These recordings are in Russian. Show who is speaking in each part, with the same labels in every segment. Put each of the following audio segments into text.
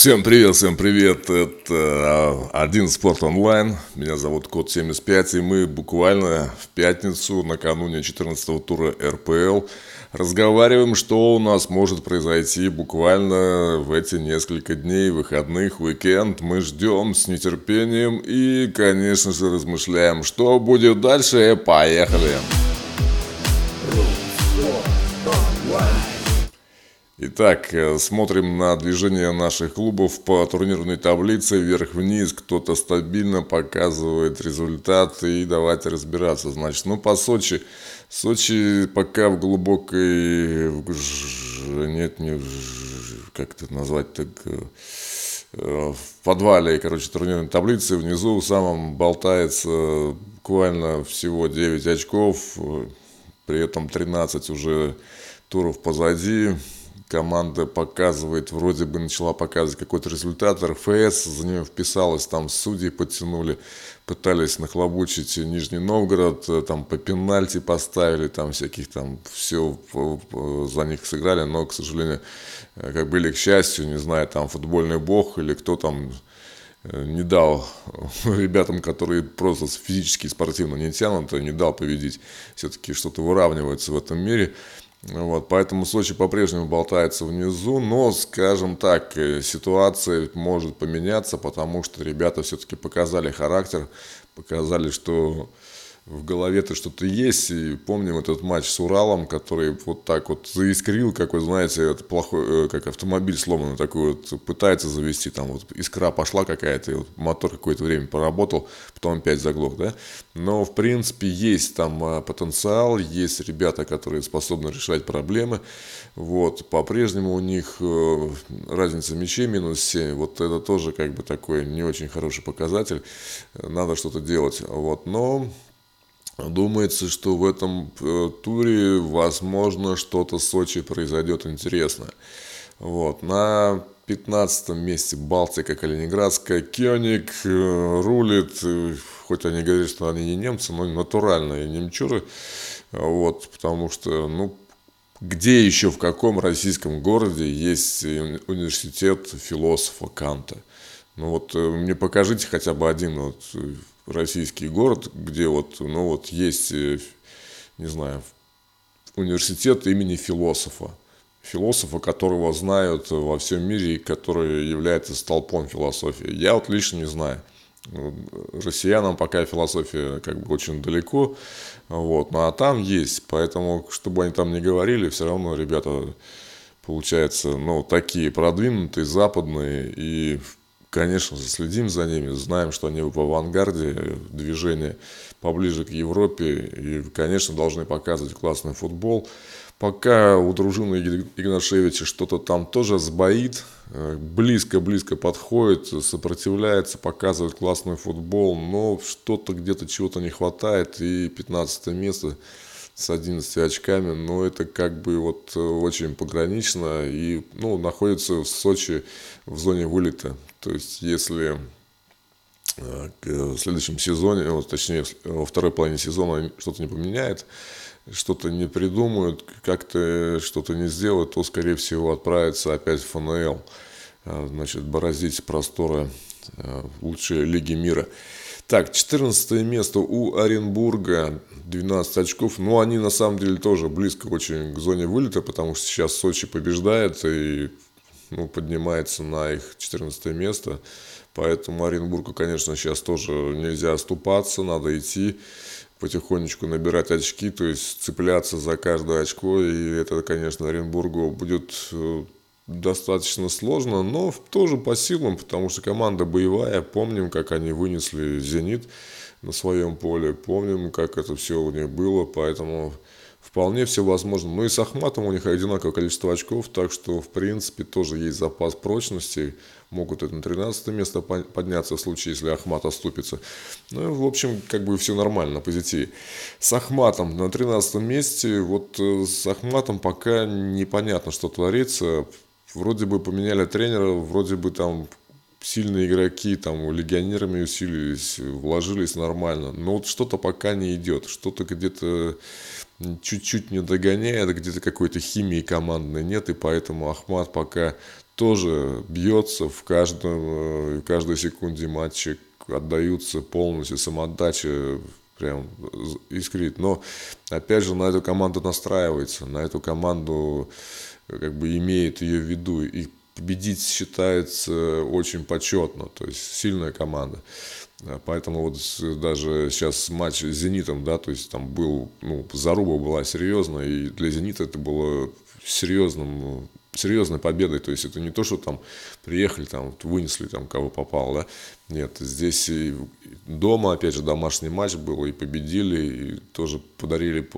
Speaker 1: Всем привет, всем привет, это один спорт онлайн, меня зовут Код 75 и мы буквально в пятницу накануне 14 тура РПЛ разговариваем, что у нас может произойти буквально в эти несколько дней, выходных, уикенд. Мы ждем с нетерпением и, конечно же, размышляем, что будет дальше. Поехали! Итак, э, смотрим на движение наших клубов по турнирной таблице вверх-вниз. Кто-то стабильно показывает результат и давайте разбираться. Значит, ну по Сочи. Сочи пока в глубокой... Нет, не... Как это назвать так э, в подвале, короче, турнирной таблицы внизу в самом болтается буквально всего 9 очков, при этом 13 уже туров позади команда показывает, вроде бы начала показывать какой-то результат, РФС за нее вписалась, там судьи подтянули, пытались нахлобучить Нижний Новгород, э, там по пенальти поставили, там всяких там все за них сыграли, но, к сожалению, э, как были к счастью, не знаю, там футбольный бог или кто там э, не дал ребятам, которые просто физически и спортивно не тянут, не дал победить. Все-таки что-то выравнивается в этом мире. Вот, поэтому Сочи по-прежнему болтается внизу, но, скажем так, э, ситуация может поменяться, потому что ребята все-таки показали характер, показали, что в голове-то что-то есть. И помним этот матч с Уралом, который вот так вот заискрил, как вы знаете, это плохой, э, как автомобиль сломанный такой вот пытается завести, там вот искра пошла какая-то, вот мотор какое-то время поработал, потом опять заглох, да. Но, в принципе, есть там а, потенциал, есть ребята, которые способны решать проблемы. Вот, по-прежнему у них э, разница мячей минус 7, вот это тоже как бы такой не очень хороший показатель, надо что-то делать. Вот, но Думается, что в этом э, туре, возможно, что-то в Сочи произойдет интересное. Вот. На 15 месте Балтика Калининградская. Кёник э, рулит, э, хоть они говорят, что они не немцы, но натуральные немчуры. Вот, потому что, ну, где еще, в каком российском городе есть университет философа Канта? Ну вот мне покажите хотя бы один вот российский город, где вот, ну вот есть, э, не знаю, университет имени философа. Философа, которого знают во всем мире и который является столпом философии. Я вот лично не знаю. Россиянам пока философия как бы очень далеко, вот, ну а там есть, поэтому, чтобы они там не говорили, все равно ребята, получается, ну, такие продвинутые, западные, и конечно же, следим за ними, знаем, что они в авангарде движения поближе к Европе и, конечно, должны показывать классный футбол. Пока у дружины Игнашевича что-то там тоже сбоит, близко-близко подходит, сопротивляется, показывает классный футбол, но что-то где-то чего-то не хватает, и 15 место с 11 очками, но это как бы вот очень погранично и ну, находится в Сочи в зоне вылета. То есть, если э, в следующем сезоне, точнее, во второй половине сезона что-то не поменяет, что-то не придумают, как-то что-то не сделают, то, скорее всего, отправится опять в ФНЛ, э, значит, бороздить просторы э, лучшей лиги мира. Так, 14 место у Оренбурга, 12 очков. Ну, они на самом деле тоже близко очень к зоне вылета, потому что сейчас Сочи побеждает и ну, поднимается на их 14 место. Поэтому Оренбургу, конечно, сейчас тоже нельзя оступаться, надо идти потихонечку набирать очки, то есть цепляться за каждое очко. И это, конечно, Оренбургу будет э, достаточно сложно, но тоже по силам, потому что команда боевая. Помним, как они вынесли «Зенит» на своем поле, помним, как это все у них было, поэтому вполне все возможно. Ну и с Ахматом у них одинаковое количество очков, так что, в принципе, тоже есть запас прочности. Могут это на 13 место подняться в случае, если Ахмат оступится. Ну, в общем, как бы все нормально, на позитиве. С Ахматом на 13 месте, вот э, с Ахматом пока непонятно, что творится. Вроде бы поменяли тренера, вроде бы там сильные игроки там легионерами усилились, вложились нормально. Но вот что-то пока не идет, что-то где-то чуть-чуть не догоняет, где-то какой-то химии командной нет, и поэтому Ахмат пока тоже бьется в каждом, каждой секунде матча, отдаются полностью, самоотдача прям искрит. Но, опять же, на эту команду настраивается, на эту команду как бы имеет ее в виду. И победить считается очень почетно, то есть сильная команда. Поэтому вот даже сейчас матч с «Зенитом», да, то есть там был, ну, заруба была серьезная, и для «Зенита» это было серьезным серьезной победой. То есть это не то, что там приехали, там вынесли там кого попало, да. Нет, здесь и дома, опять же, домашний матч был, и победили, и тоже подарили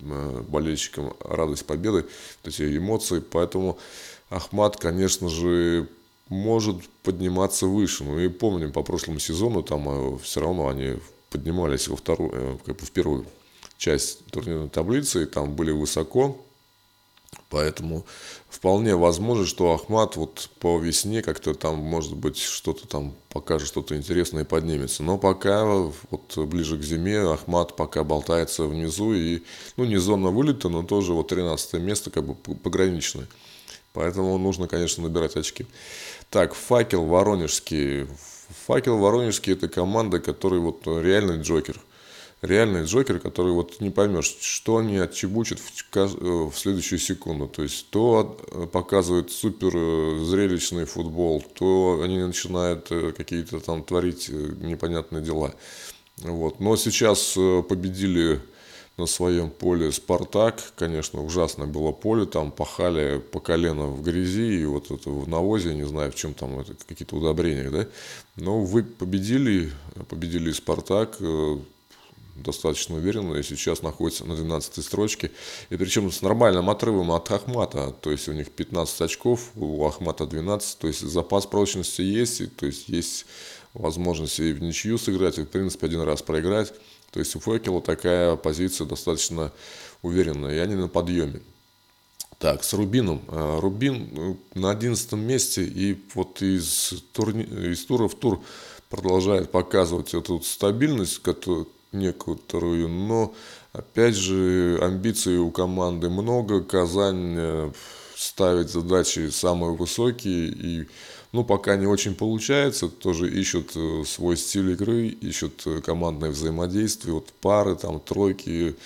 Speaker 1: э, болельщикам радость победы, эти эмоции. Поэтому Ахмат, конечно же, может подниматься выше. Ну и помним по прошлому сезону, там э, все равно они поднимались во вторую, э, как бы в первую часть турнирной таблицы, и там были высоко, Поэтому вполне возможно, что Ахмат вот по весне как-то там, может быть, что-то там покажет, что-то интересное и поднимется. Но пока, вот ближе к зиме, Ахмат пока болтается внизу и, ну, не зона вылета, но тоже вот 13 место как бы пограничное. Поэтому нужно, конечно, набирать очки. Так, факел Воронежский. Факел Воронежский это команда, которая вот реальный Джокер – реальный Джокер, который вот не поймешь, что они отчебучат в, э, в следующую секунду. То есть то э, показывает супер э, зрелищный футбол, то они начинают какие-то там творить непонятные дела. Вот. Но сейчас победили на своем поле Спартак, конечно, ужасное было поле, там пахали по колено в грязи, и вот это в навозе, не знаю, в чем там это, какие-то удобрения, да, но вы победили, победили Спартак, достаточно уверенно и сейчас находится на 12 строчке. И причем с нормальным отрывом от Ахмата. То есть у них 15 очков, у Ахмата 12. То есть запас прочности есть, и, то есть есть возможность и в ничью сыграть, и в принципе один раз проиграть. То есть у Фекела такая позиция достаточно уверенная, и они на подъеме. Так, с Рубином. А, Рубин ну, на 11 месте, и вот из, турни... из тура в тур продолжает показывать эту стабильность, которую некоторую, но опять же амбиций у команды много, Казань э, ставит задачи самые высокие и ну, пока не очень получается, тоже ищут э, свой стиль игры, ищут э, командное взаимодействие, вот пары, там, тройки,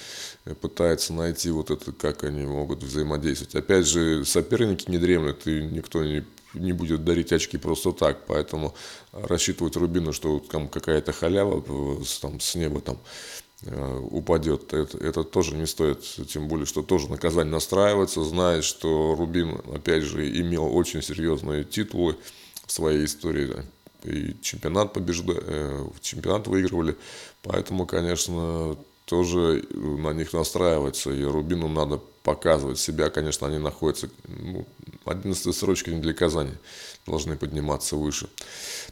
Speaker 1: пытаются найти вот это, как они могут взаимодействовать. Опять же, соперники не дремлют, и никто не не будет дарить очки просто так, поэтому рассчитывать Рубину, что там какая-то халява там, с неба там э, упадет, это, это тоже не стоит, тем более, что тоже наказание настраивается, знает, что Рубин, опять же, имел очень серьезные титулы в своей истории, и чемпионат побеждали, э, чемпионат выигрывали, поэтому, конечно, тоже на них настраиваться, и Рубину надо показывать себя, конечно, они находятся, ну, 11 строчка не для Казани, должны подниматься выше.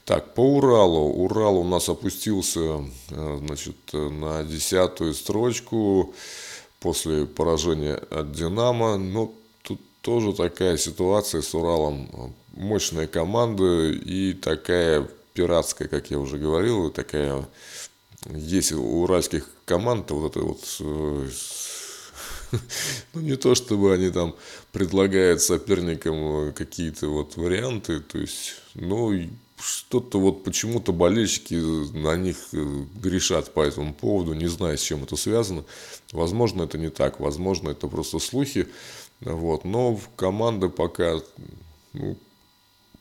Speaker 1: Так, по Уралу. Урал у нас опустился, э, значит, на десятую строчку после поражения от Динамо, но тут тоже такая ситуация с Уралом. Мощная команда и такая пиратская, как я уже говорил, такая есть у уральских команд вот это вот э, ну, не то, чтобы они там предлагают соперникам э, какие-то вот варианты, то есть, ну, что-то вот почему-то болельщики на них э, грешат по этому поводу, не знаю, с чем это связано. Возможно, это не так, возможно, это просто слухи, вот, но команда пока, ну,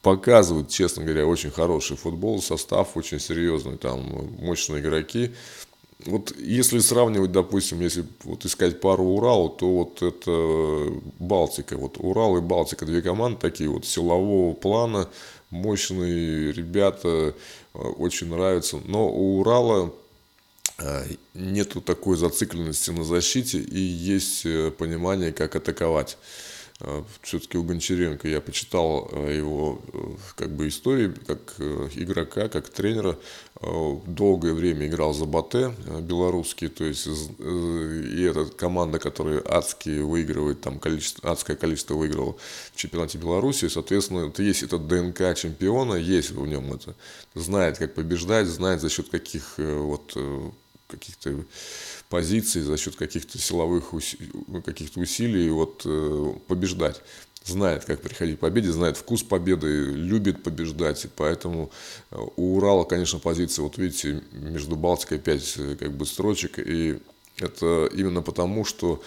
Speaker 1: показывает, честно говоря, очень хороший футбол, состав очень серьезный, там мощные игроки, вот если сравнивать, допустим, если вот искать пару Урал, то вот это Балтика. Вот Урал и Балтика, две команды такие вот силового плана, мощные ребята, э, очень нравятся. Но у Урала э, нету такой зацикленности на защите и есть э, понимание, как атаковать. Э, все-таки у Гончаренко я почитал э, его э, как бы истории как игрока, как тренера. Долгое время играл за Батэ белорусский, то есть и эта команда, которая адские выигрывает, там количество, адское количество выиграл в чемпионате Беларуси, соответственно, это есть этот ДНК чемпиона, есть в нем это. Знает, как побеждать, знает за счет каких вот каких-то позиций, за счет каких-то силовых уси... каких-то усилий вот, э, побеждать. знает, как приходить к победе, знает вкус победы, любит побеждать. И поэтому э, у Урала, конечно, позиция, вот видите, между Балтикой 5 э, как бы строчек. И это именно потому, что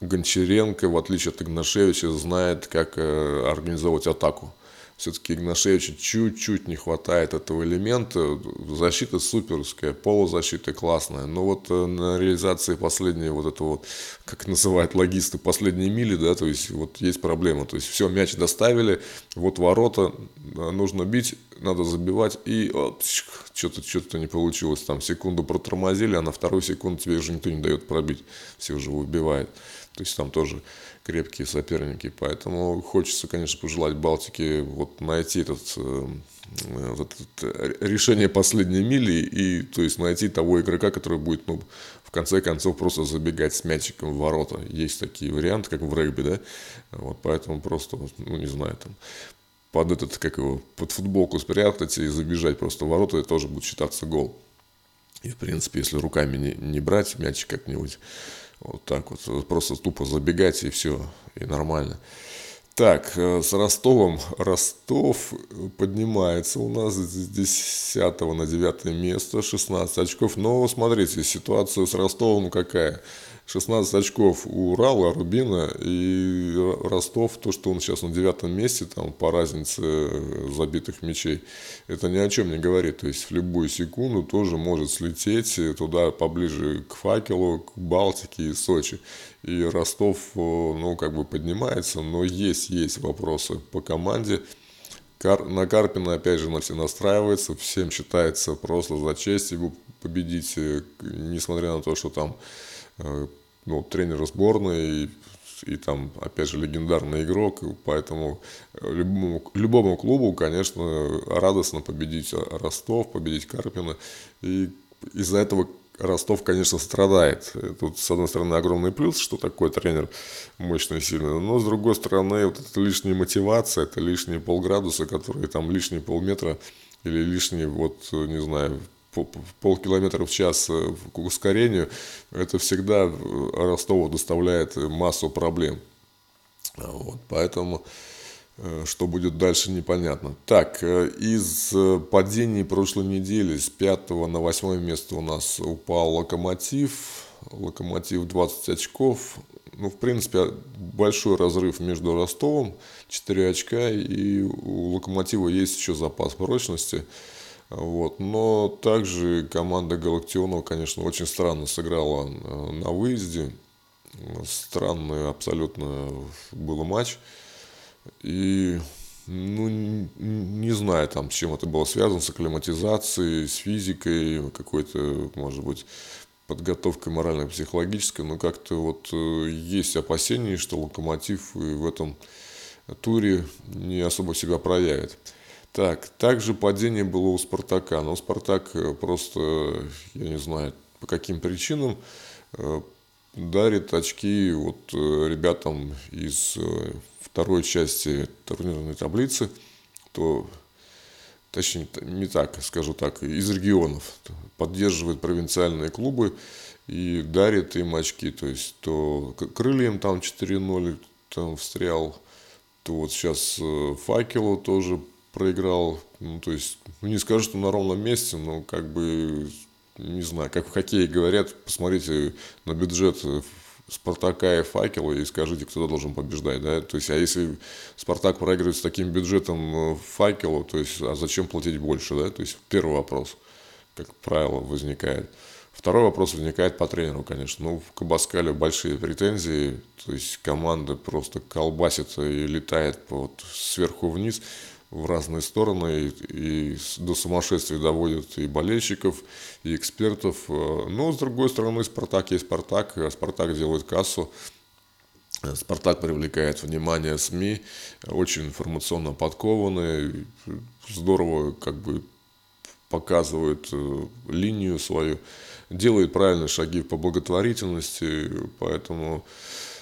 Speaker 1: Гончаренко, в отличие от Игнашевича, знает, как организовывать атаку все-таки Игнашевича чуть-чуть не хватает этого элемента. Защита суперская, полузащита классная. Но вот э, на реализации последней вот этого вот, как называют логисты, последней мили, да, то есть вот есть проблема. То есть все, мяч доставили, вот ворота, э, нужно бить, надо забивать, и что-то что-то не получилось. Там секунду протормозили, а на вторую секунду тебе уже никто не дает пробить. Все уже выбивает. То есть там тоже крепкие соперники. Поэтому хочется, конечно, пожелать Балтике вот найти этот, э, вот это решение последней мили и то есть найти того игрока, который будет ну, в конце концов просто забегать с мячиком в ворота. Есть такие варианты, как в регби, да? Вот поэтому просто, ну не знаю, там под этот, как его, под футболку спрятать и забежать просто в ворота, это тоже будет считаться гол. И, в принципе, если руками не, не брать мячик как-нибудь, вот так вот. Просто тупо забегать и все, и нормально. Так, э, с Ростовом. Ростов поднимается у нас с 10 на 9 место, 16 очков. Но смотрите, ситуация с Ростовом какая. 16 очков у Урала, Рубина и Ростов, то, что он сейчас на девятом месте, там по разнице забитых мячей, это ни о чем не говорит. То есть в любую секунду тоже может слететь туда поближе к факелу, к Балтике и Сочи. И Ростов, ну, как бы поднимается, но есть, есть вопросы по команде. Кар... На Карпина, опять же, на все настраивается, всем считается просто за честь его победить, несмотря на то, что там Э, ну, тренер сборной и, там, опять же, легендарный игрок, поэтому э, любому, любому клубу, конечно, радостно победить Ростов, победить Карпина, и из-за этого Ростов, конечно, страдает. Тут, с одной стороны, огромный плюс, что такой тренер мощный и сильный, но, с другой стороны, вот эта лишняя мотивация, это лишние полградуса, которые там лишние полметра или лишние, вот, не знаю, полкилометра в час э, к ускорению, это всегда э, Ростову доставляет массу проблем. Вот, поэтому э, что будет дальше, непонятно. Так, из падений прошлой недели с 5 на 8 место у нас упал Локомотив. Локомотив 20 очков. Ну, в принципе, большой разрыв между Ростовом, 4 очка, и у Локомотива есть еще запас прочности. Вот. Но также команда Галактионова, конечно, очень странно сыграла э, на выезде. Странный абсолютно был матч. И ну, не знаю, там, с чем это было связано, с акклиматизацией, с физикой, какой-то, может быть, подготовкой морально-психологической, но как-то вот э, есть опасения, что Локомотив в этом туре не особо себя проявит. Так, также падение было у Спартака, но Спартак э, просто, я не знаю, по каким причинам, э, дарит очки вот э, ребятам из второй части турнирной таблицы, то точнее не так, скажу так, из регионов, поддерживает провинциальные клубы и дарит им очки, то есть то крыльям там 4-0 там встрял, то вот сейчас факелу тоже проиграл, ну, то есть, ну, не скажу, что на ровном месте, но как бы, не знаю, как в хоккее говорят, посмотрите на бюджет Спартака и Факела и скажите, кто должен побеждать, да, то есть, а если Спартак проигрывает с таким бюджетом э, Факелу, то есть, а зачем платить больше, да, то есть, первый вопрос, как правило, возникает. Второй вопрос возникает по тренеру, конечно. Ну, в Кабаскале большие претензии, то есть команда просто колбасит и летает вот сверху вниз в разные стороны и, и до сумасшествия доводят и болельщиков, и экспертов. Э, но, с другой стороны, Спартак есть Спартак, а Спартак делает кассу, Спартак привлекает внимание СМИ, очень информационно подкованные, здорово как бы показывают э, линию свою, делает правильные шаги по благотворительности, поэтому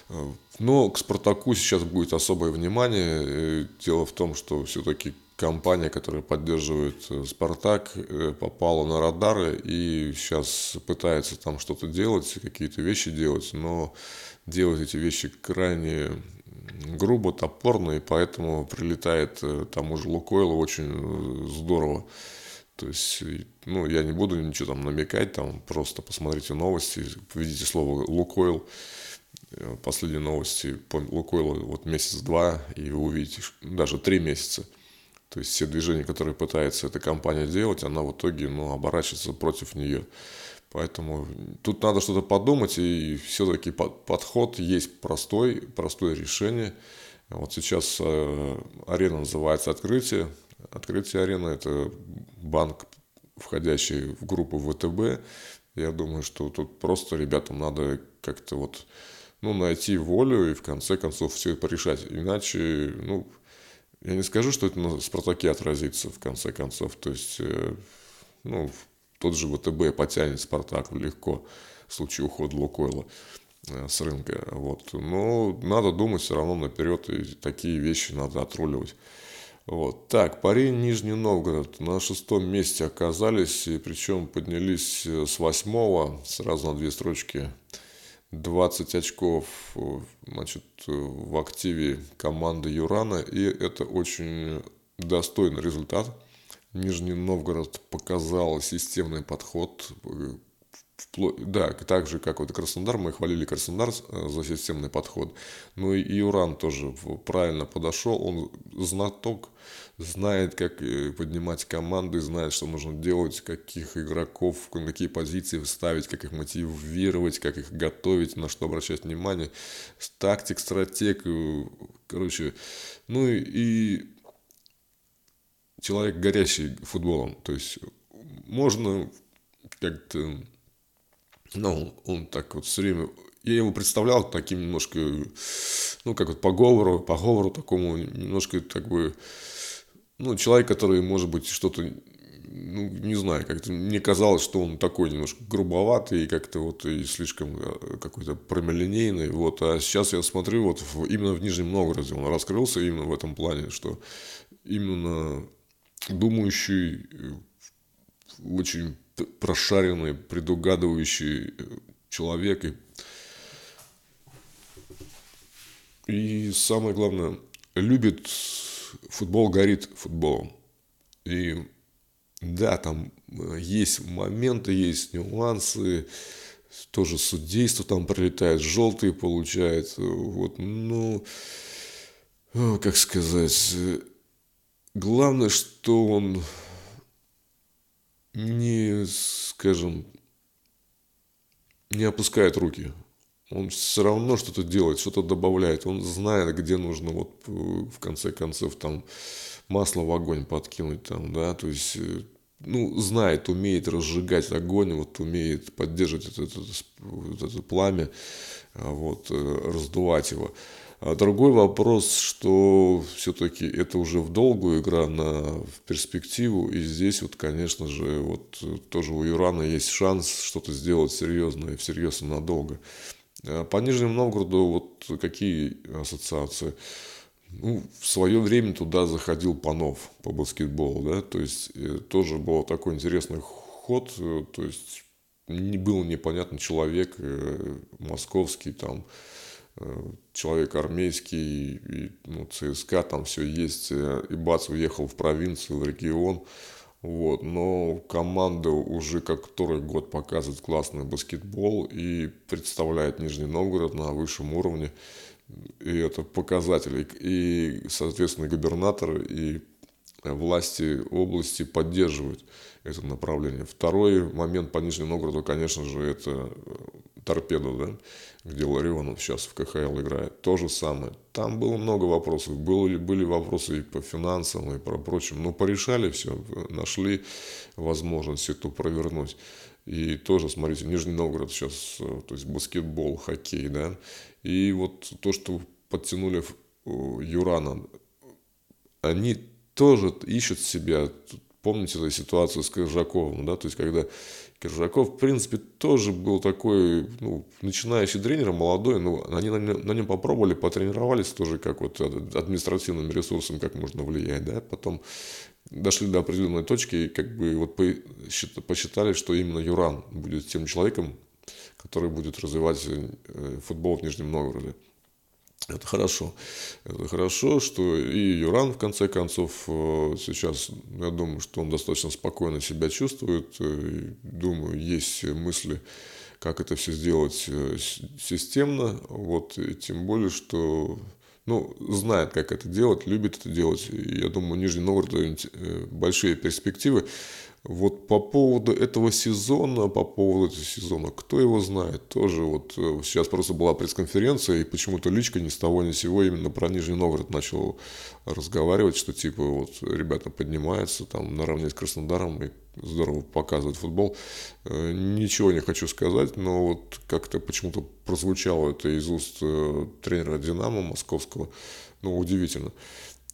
Speaker 1: э, но к «Спартаку» сейчас будет особое внимание. Дело в том, что все-таки компания, которая поддерживает э, «Спартак», э, попала на радары и сейчас пытается там что-то делать, какие-то вещи делать, но делать эти вещи крайне грубо, топорно, и поэтому прилетает тому же Лукойлу очень здорово. То есть, ну, я не буду ничего там намекать, там просто посмотрите новости, введите слово «Лукойл», последние новости по Лукойлу вот месяц-два, и вы увидите даже три месяца. То есть все движения, которые пытается эта компания делать, она в итоге ну, оборачивается против нее. Поэтому тут надо что-то подумать, и все-таки подход есть простой, простое решение. Вот сейчас э, арена называется «Открытие». «Открытие арены» – это банк, входящий в группу ВТБ. Я думаю, что тут просто ребятам надо как-то вот ну, найти волю и в конце концов все это порешать. Иначе, ну, я не скажу, что это на Спартаке отразится в конце концов. То есть, э, ну, тот же ВТБ потянет Спартак легко в случае ухода Лукойла э, с рынка. Вот. Но надо думать все равно наперед, и такие вещи надо отруливать. Вот. Так, парень Нижний Новгород на шестом месте оказались, и причем поднялись э, с восьмого, сразу на две строчки 20 очков значит, в активе команды Юрана, и это очень достойный результат. Нижний Новгород показал системный подход, вплоть, да, так же, как вот Краснодар, мы хвалили Краснодар э, за системный подход, но и Юран тоже правильно подошел, он знаток, знает, как э, поднимать команды, знает, что нужно делать, каких игроков, на какие позиции ставить, как их мотивировать, как их готовить, на что обращать внимание, тактик, стратег, э, короче, ну и человек горящий футболом, то есть можно как-то ну, он так вот все время... Я его представлял таким немножко, ну, как вот по говору, по говору такому, немножко, так бы, ну, человек, который, может быть, что-то, ну, не знаю, как-то мне казалось, что он такой немножко грубоватый, и как-то вот и слишком э, какой-то прямолинейный, вот, а сейчас я смотрю, вот именно в Нижнем Новгороде он раскрылся именно в этом плане, что именно думающий, э, очень прошаренный, предугадывающий э, человек. И, и самое главное, любит футбол, горит футболом. И да, там э, есть моменты, есть нюансы, тоже судейство там прилетает, желтые получает. Вот, ну, как сказать, э, главное, что он не, скажем, не опускает руки. Он все равно что-то делает, что-то добавляет. Он знает, где нужно вот э, в конце концов там масло в огонь подкинуть там, да, то есть э, ну, знает, умеет разжигать огонь, вот умеет поддерживать это, это, это, пламя, а вот, э, раздувать его. А другой вопрос, что все-таки это уже в долгую игра на в перспективу, и здесь вот, конечно же, вот тоже у Юрана есть шанс что-то сделать серьезное, всерьез и надолго. А по Нижнему Новгороду вот какие ассоциации? Ну, в свое время туда заходил Панов по баскетболу, да, то есть э, тоже был такой интересный ход, э, то есть не был непонятный человек э, московский там, человек армейский, и, ну, ЦСКА, там все есть, э, и бац, уехал в провинцию, в регион, вот, но команда уже как который год показывает классный баскетбол и представляет Нижний Новгород на высшем уровне, и это показатель, и, соответственно, губернатор и власти области поддерживают это направление. Второй момент по Нижнему Новгороду, конечно же, это торпеду, да, где Ларионов сейчас в КХЛ играет. То же самое. Там было много вопросов. Были, были вопросы и по финансам, и по прочим. Но порешали все, нашли возможность это провернуть. И тоже, смотрите, Нижний Новгород сейчас, э, то есть баскетбол, хоккей, да. И вот то, что подтянули Юрана, они тоже ищут себя. Помните эту ситуацию с Коржаковым, да, то есть когда Киржаков, в принципе, тоже был такой, ну, начинающий тренер, молодой, но они на, на нем попробовали, потренировались тоже как вот административным ресурсом, как можно влиять, да, потом дошли до определенной точки и как бы вот посчитали, что именно Юран будет тем человеком, который будет развивать э, футбол в Нижнем Новгороде. Это хорошо. Это хорошо, что и Юран, в конце концов, э, сейчас, я думаю, что он достаточно спокойно себя чувствует. Э, думаю, есть мысли, как это все сделать э, системно. Вот, и тем более, что ну, знает, как это делать, любит это делать. И я думаю, Нижний Новгород большие перспективы. Вот по поводу этого сезона, по поводу этого сезона, кто его знает, тоже вот э, сейчас просто была пресс-конференция, и почему-то Личка ни с того ни с сего именно про Нижний Новгород начал разговаривать, что типа вот ребята поднимаются там наравне с Краснодаром и здорово показывают футбол. Э, ничего не хочу сказать, но вот как-то почему-то прозвучало это из уст э, тренера «Динамо» московского, ну, удивительно.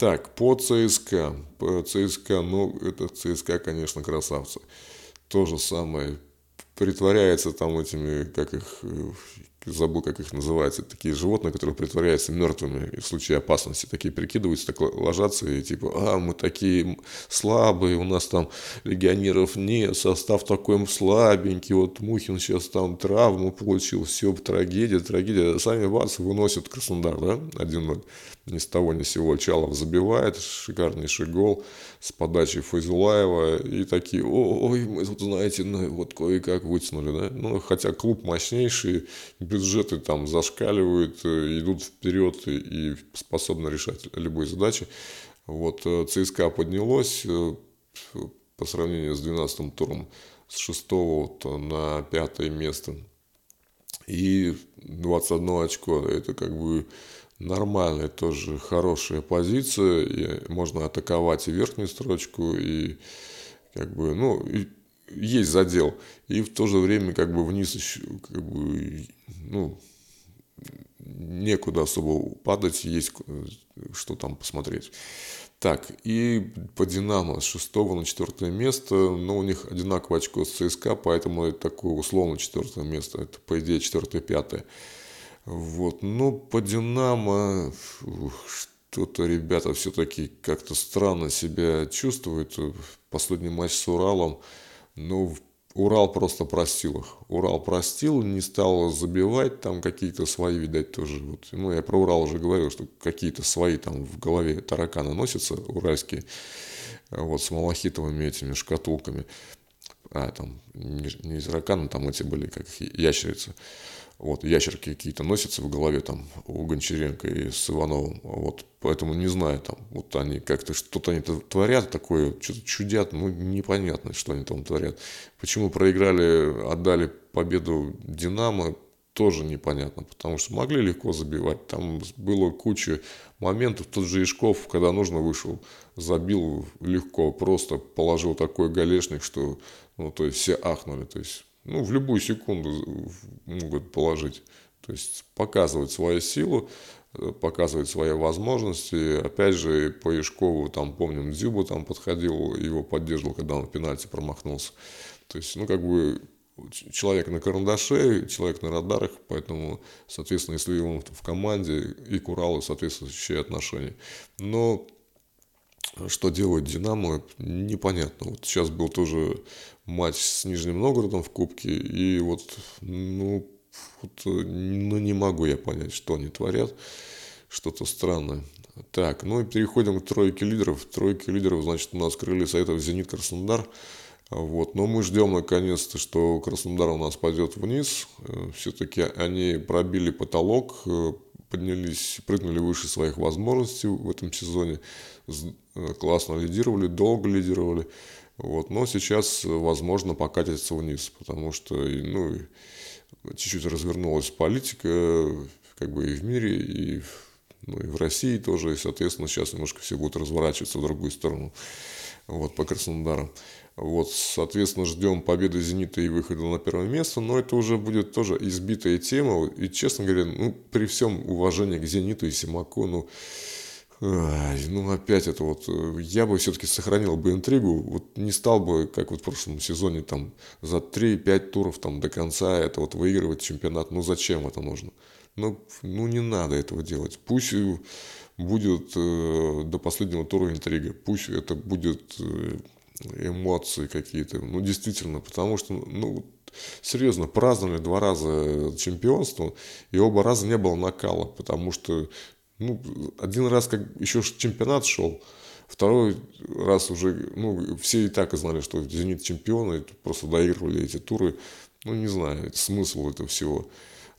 Speaker 1: Так, по ЦСКА. По ЦСКА, ну, это ЦСКА, конечно, красавцы. То же самое. Притворяется там этими, как их, э, забыл, как их называется, такие животные, которые притворяются мертвыми в случае опасности, такие прикидываются, так ложатся и типа, а, мы такие слабые, у нас там легионеров нет, состав такой слабенький, вот Мухин сейчас там травму получил, все, трагедия, трагедия. Сами бац, выносят Краснодар, да, 1-0 ни с того ни с сего Чалов забивает, шикарнейший гол с подачей Файзулаева, и такие, ой, мы тут, знаете, ну, вот кое-как вытянули, да, ну, хотя клуб мощнейший, бюджеты там зашкаливают, э, идут вперед и способны решать любые задачи, вот, э, ЦСКА поднялось э, по сравнению с 12 туром с 6 на 5 место, и 21 очко, это как бы нормальная тоже хорошая позиция, и можно атаковать и верхнюю строчку, и как бы, ну, и есть задел. И в то же время как бы вниз еще, как бы, ну, некуда особо падать, есть что там посмотреть. Так, и по Динамо с 6 на 4 место, но у них одинаковое очко с ЦСКА, поэтому это такое условно четвертое место, это по идее 4-5. Вот. Но по Динамо что-то ребята все-таки как-то странно себя чувствуют. Последний матч с Уралом, ну, Урал просто простил их. Урал простил, не стал забивать, там какие-то свои, видать, тоже. Вот. Ну, я про Урал уже говорил, что какие-то свои там в голове тараканы носятся, уральские, вот, с малахитовыми этими шкатулками. А, там, не, не тараканы, там эти были, как ящерицы вот, ящерки какие-то носятся в голове там у Гончаренко и с Ивановым, вот, поэтому не знаю, там, вот они как-то что-то они творят такое, что-то чудят, ну, непонятно, что они там творят. Почему проиграли, отдали победу Динамо, тоже непонятно, потому что могли легко забивать. Там было куча моментов. Тот же Ишков, когда нужно, вышел, забил легко, просто положил такой галешник, что ну, то есть все ахнули. То есть ну, в любую секунду могут положить. То есть показывать свою силу, э, показывать свои возможности. Опять же, по Яшкову, там, помним, Дзюбу там подходил, его поддерживал, когда он в пенальти промахнулся. То есть, ну, как бы, человек на карандаше, человек на радарах, поэтому, соответственно, если он в команде, и к Уралу соответствующие отношения. Но что делает Динамо, непонятно. Вот сейчас был тоже матч с Нижним Новгородом в Кубке, и вот, ну, вот, ну, не могу я понять, что они творят, что-то странное. Так, ну и переходим к тройке лидеров. Тройки лидеров, значит, у нас крылья Советов Зенит Краснодар. Вот. Но мы ждем наконец-то, что Краснодар у нас пойдет вниз. Все-таки они пробили потолок, поднялись, прыгнули выше своих возможностей в этом сезоне. Классно лидировали, долго лидировали. Вот. Но сейчас, возможно, покатится вниз, потому что ну, чуть-чуть развернулась политика как бы и в мире, и, ну, и в России тоже, и, соответственно, сейчас немножко все будет разворачиваться в другую сторону, вот, по Краснодару. Вот, соответственно, ждем победы «Зенита» и выхода на первое место, но это уже будет тоже избитая тема, и, честно говоря, ну, при всем уважении к «Зениту» и «Симаку», ну, ну, опять это вот, э, я бы все-таки сохранил бы интригу, вот не стал бы, как вот в прошлом сезоне, там, за 3-5 туров там до конца это вот выигрывать чемпионат, ну, зачем это нужно? Ну, ну не надо этого делать. Пусть будет э, до последнего тура интрига, пусть это будет э, эмоции какие-то, ну, действительно, потому что, ну, серьезно, праздновали два раза чемпионство, и оба раза не было накала, потому что ну, один раз как еще чемпионат шел, второй раз уже, ну, все и так знали, что «Зенит» чемпионы, просто доигрывали эти туры. Ну, не знаю, смысл этого всего.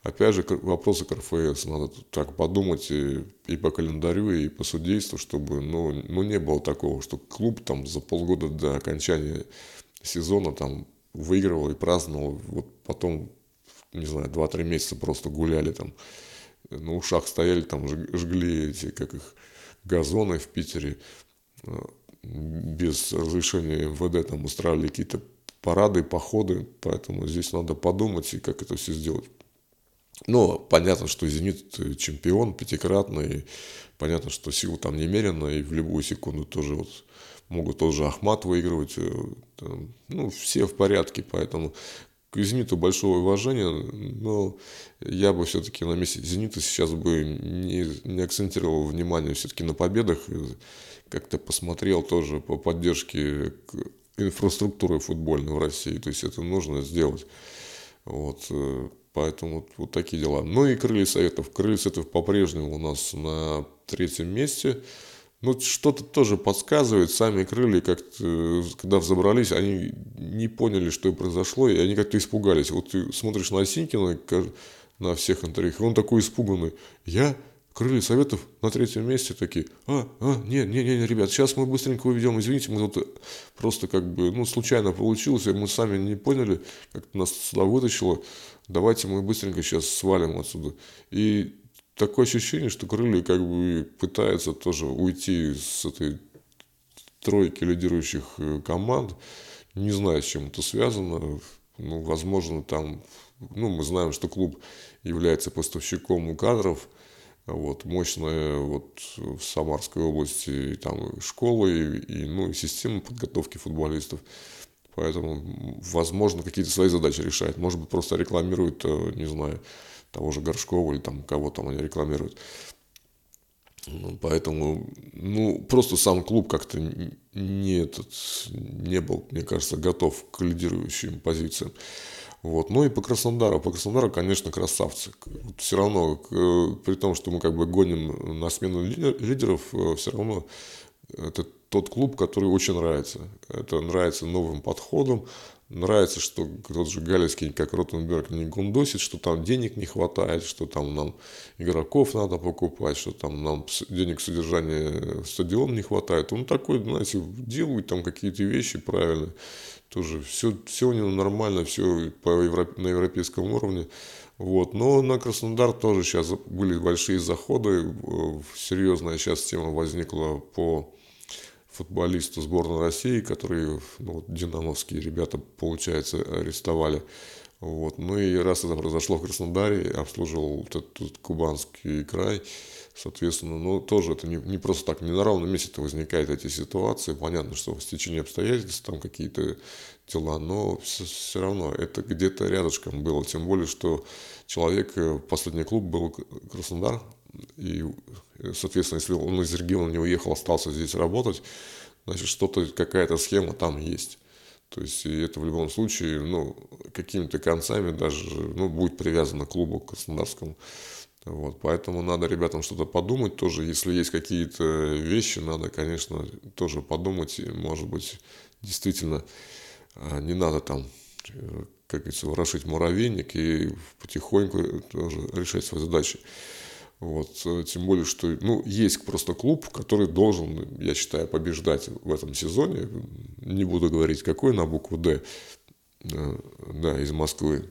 Speaker 1: Опять же, вопросы к РФС. Надо так подумать и, и по календарю, и по судейству, чтобы ну, ну, не было такого, что клуб там за полгода до окончания сезона там выигрывал и праздновал, вот потом, не знаю, 2-3 месяца просто гуляли там, на ушах стояли, там жгли эти, как их, газоны в Питере, э, без разрешения МВД там устраивали какие-то парады, походы, поэтому здесь надо подумать, и как это все сделать. Но понятно, что «Зенит» чемпион пятикратный, понятно, что сила там немерена, и в любую секунду тоже вот могут тоже Ахмат выигрывать, э, ну, все в порядке, поэтому к «Зениту» большое уважение, но я бы все-таки на месте «Зенита» сейчас бы не, не акцентировал внимание все-таки на победах, как-то посмотрел тоже по поддержке инфраструктуры футбольной в России, то есть это нужно сделать. Вот, э, Поэтому вот, вот такие дела. Ну и крылья советов. Крылья советов по-прежнему у нас на третьем месте. Ну, что-то тоже подсказывает. Сами крылья как-то, когда взобрались, они не поняли, что произошло, и они как-то испугались. Вот ты смотришь на Осинкина на всех интервью, он такой испуганный. Я крылья советов на третьем месте такие, а, а, не, не, не, ребят, сейчас мы быстренько уведем, извините, мы вот просто как бы, ну, случайно получилось, мы сами не поняли, как нас сюда вытащило, давайте мы быстренько сейчас свалим отсюда. И такое ощущение, что крылья как бы пытаются тоже уйти с этой тройки лидирующих э, команд, не знаю, с чем это связано, ну, возможно, там, ну, мы знаем, что клуб является поставщиком кадров, вот, мощная вот в Самарской области там школы и, и, ну, и система подготовки футболистов. Поэтому, возможно, какие-то свои задачи решает. Может быть, просто рекламирует, э, не знаю, того же Горшкова или там кого там они рекламируют. Ну, поэтому, ну, просто сам клуб как-то не, этот, не был, мне кажется, готов к лидирующим позициям. Вот. Ну и по Краснодару. По Краснодару, конечно, красавцы. Все равно, при том, что мы как бы гоним на смену лидеров, э, все равно это тот клуб, который очень нравится. Это нравится новым подходом, нравится, что тот же Галицкий, как Ротенберг, не гундосит, что там денег не хватает, что там нам игроков надо покупать, что там нам денег содержания стадион не хватает. Он такой, знаете, делает там какие-то вещи правильно тоже все, все у него нормально, все по европе, на европейском уровне. Вот. Но на Краснодар тоже сейчас были большие заходы. Серьезная сейчас тема возникла по футболисту сборной России, который ну, вот, динамовские ребята, получается, арестовали. Вот. Ну и раз это произошло в Краснодаре, обслуживал вот этот кубанский край, Соответственно, ну, тоже это не, не просто так, не на ровном месте возникают эти ситуации. Понятно, что в стечении обстоятельств там какие-то дела, но все, все равно это где-то рядышком было. Тем более, что человек, э, последний клуб был Краснодар, и, соответственно, если он из региона не уехал, остался здесь работать, значит, что-то, какая-то схема там есть. То есть, и это в любом случае, ну, какими-то концами даже, ну, будет привязано к клубу краснодарскому. Вот, поэтому надо ребятам что-то подумать тоже. Если есть какие-то вещи, надо, конечно, тоже подумать. И, может быть, действительно а, не надо там, э, как говорится, ворошить муравейник и потихоньку тоже решать свои задачи. Вот, э, тем более, что ну, есть просто клуб, который должен, я считаю, побеждать в этом сезоне. Не буду говорить, какой на букву «Д», э, да, из Москвы.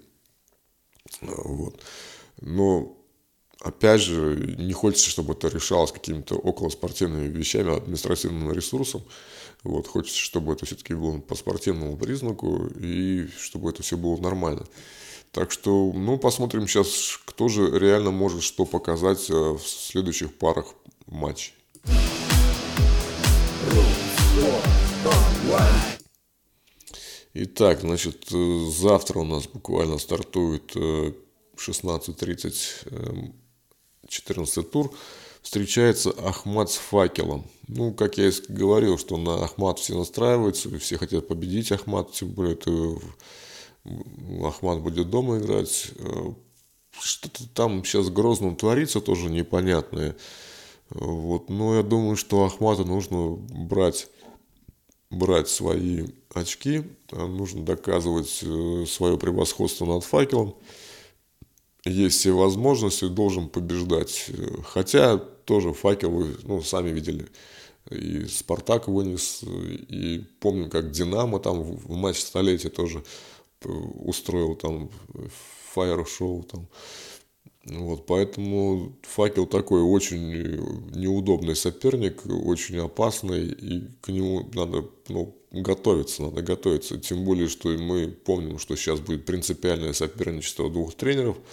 Speaker 1: Вот. Но опять же, не хочется, чтобы это решалось какими-то околоспортивными вещами, административным ресурсом. Вот, хочется, чтобы это все-таки было по спортивному признаку и чтобы это все было нормально. Так что, ну, посмотрим сейчас, кто же реально может что показать э, в следующих парах матчей. Итак, значит, э, завтра у нас буквально стартует 16.30 14 тур, встречается Ахмат с факелом. Ну, как я и говорил, что на Ахмат все настраиваются, все хотят победить Ахмат, тем более это
Speaker 2: Ахмат будет дома играть. Э, что-то там сейчас в Грозном творится тоже непонятное. Вот. Но я думаю, что Ахмату нужно брать, брать свои очки, нужно доказывать э, свое превосходство над факелом. Есть все возможности, должен побеждать. Хотя тоже факел, вы ну, сами видели, и Спартак вынес, и помню, как Динамо там в матч столетия тоже устроил там фаер-шоу там. Вот, поэтому факел такой очень неудобный соперник, очень опасный, и к нему надо ну, готовиться, надо готовиться. Тем более, что мы помним, что сейчас будет принципиальное соперничество двух тренеров –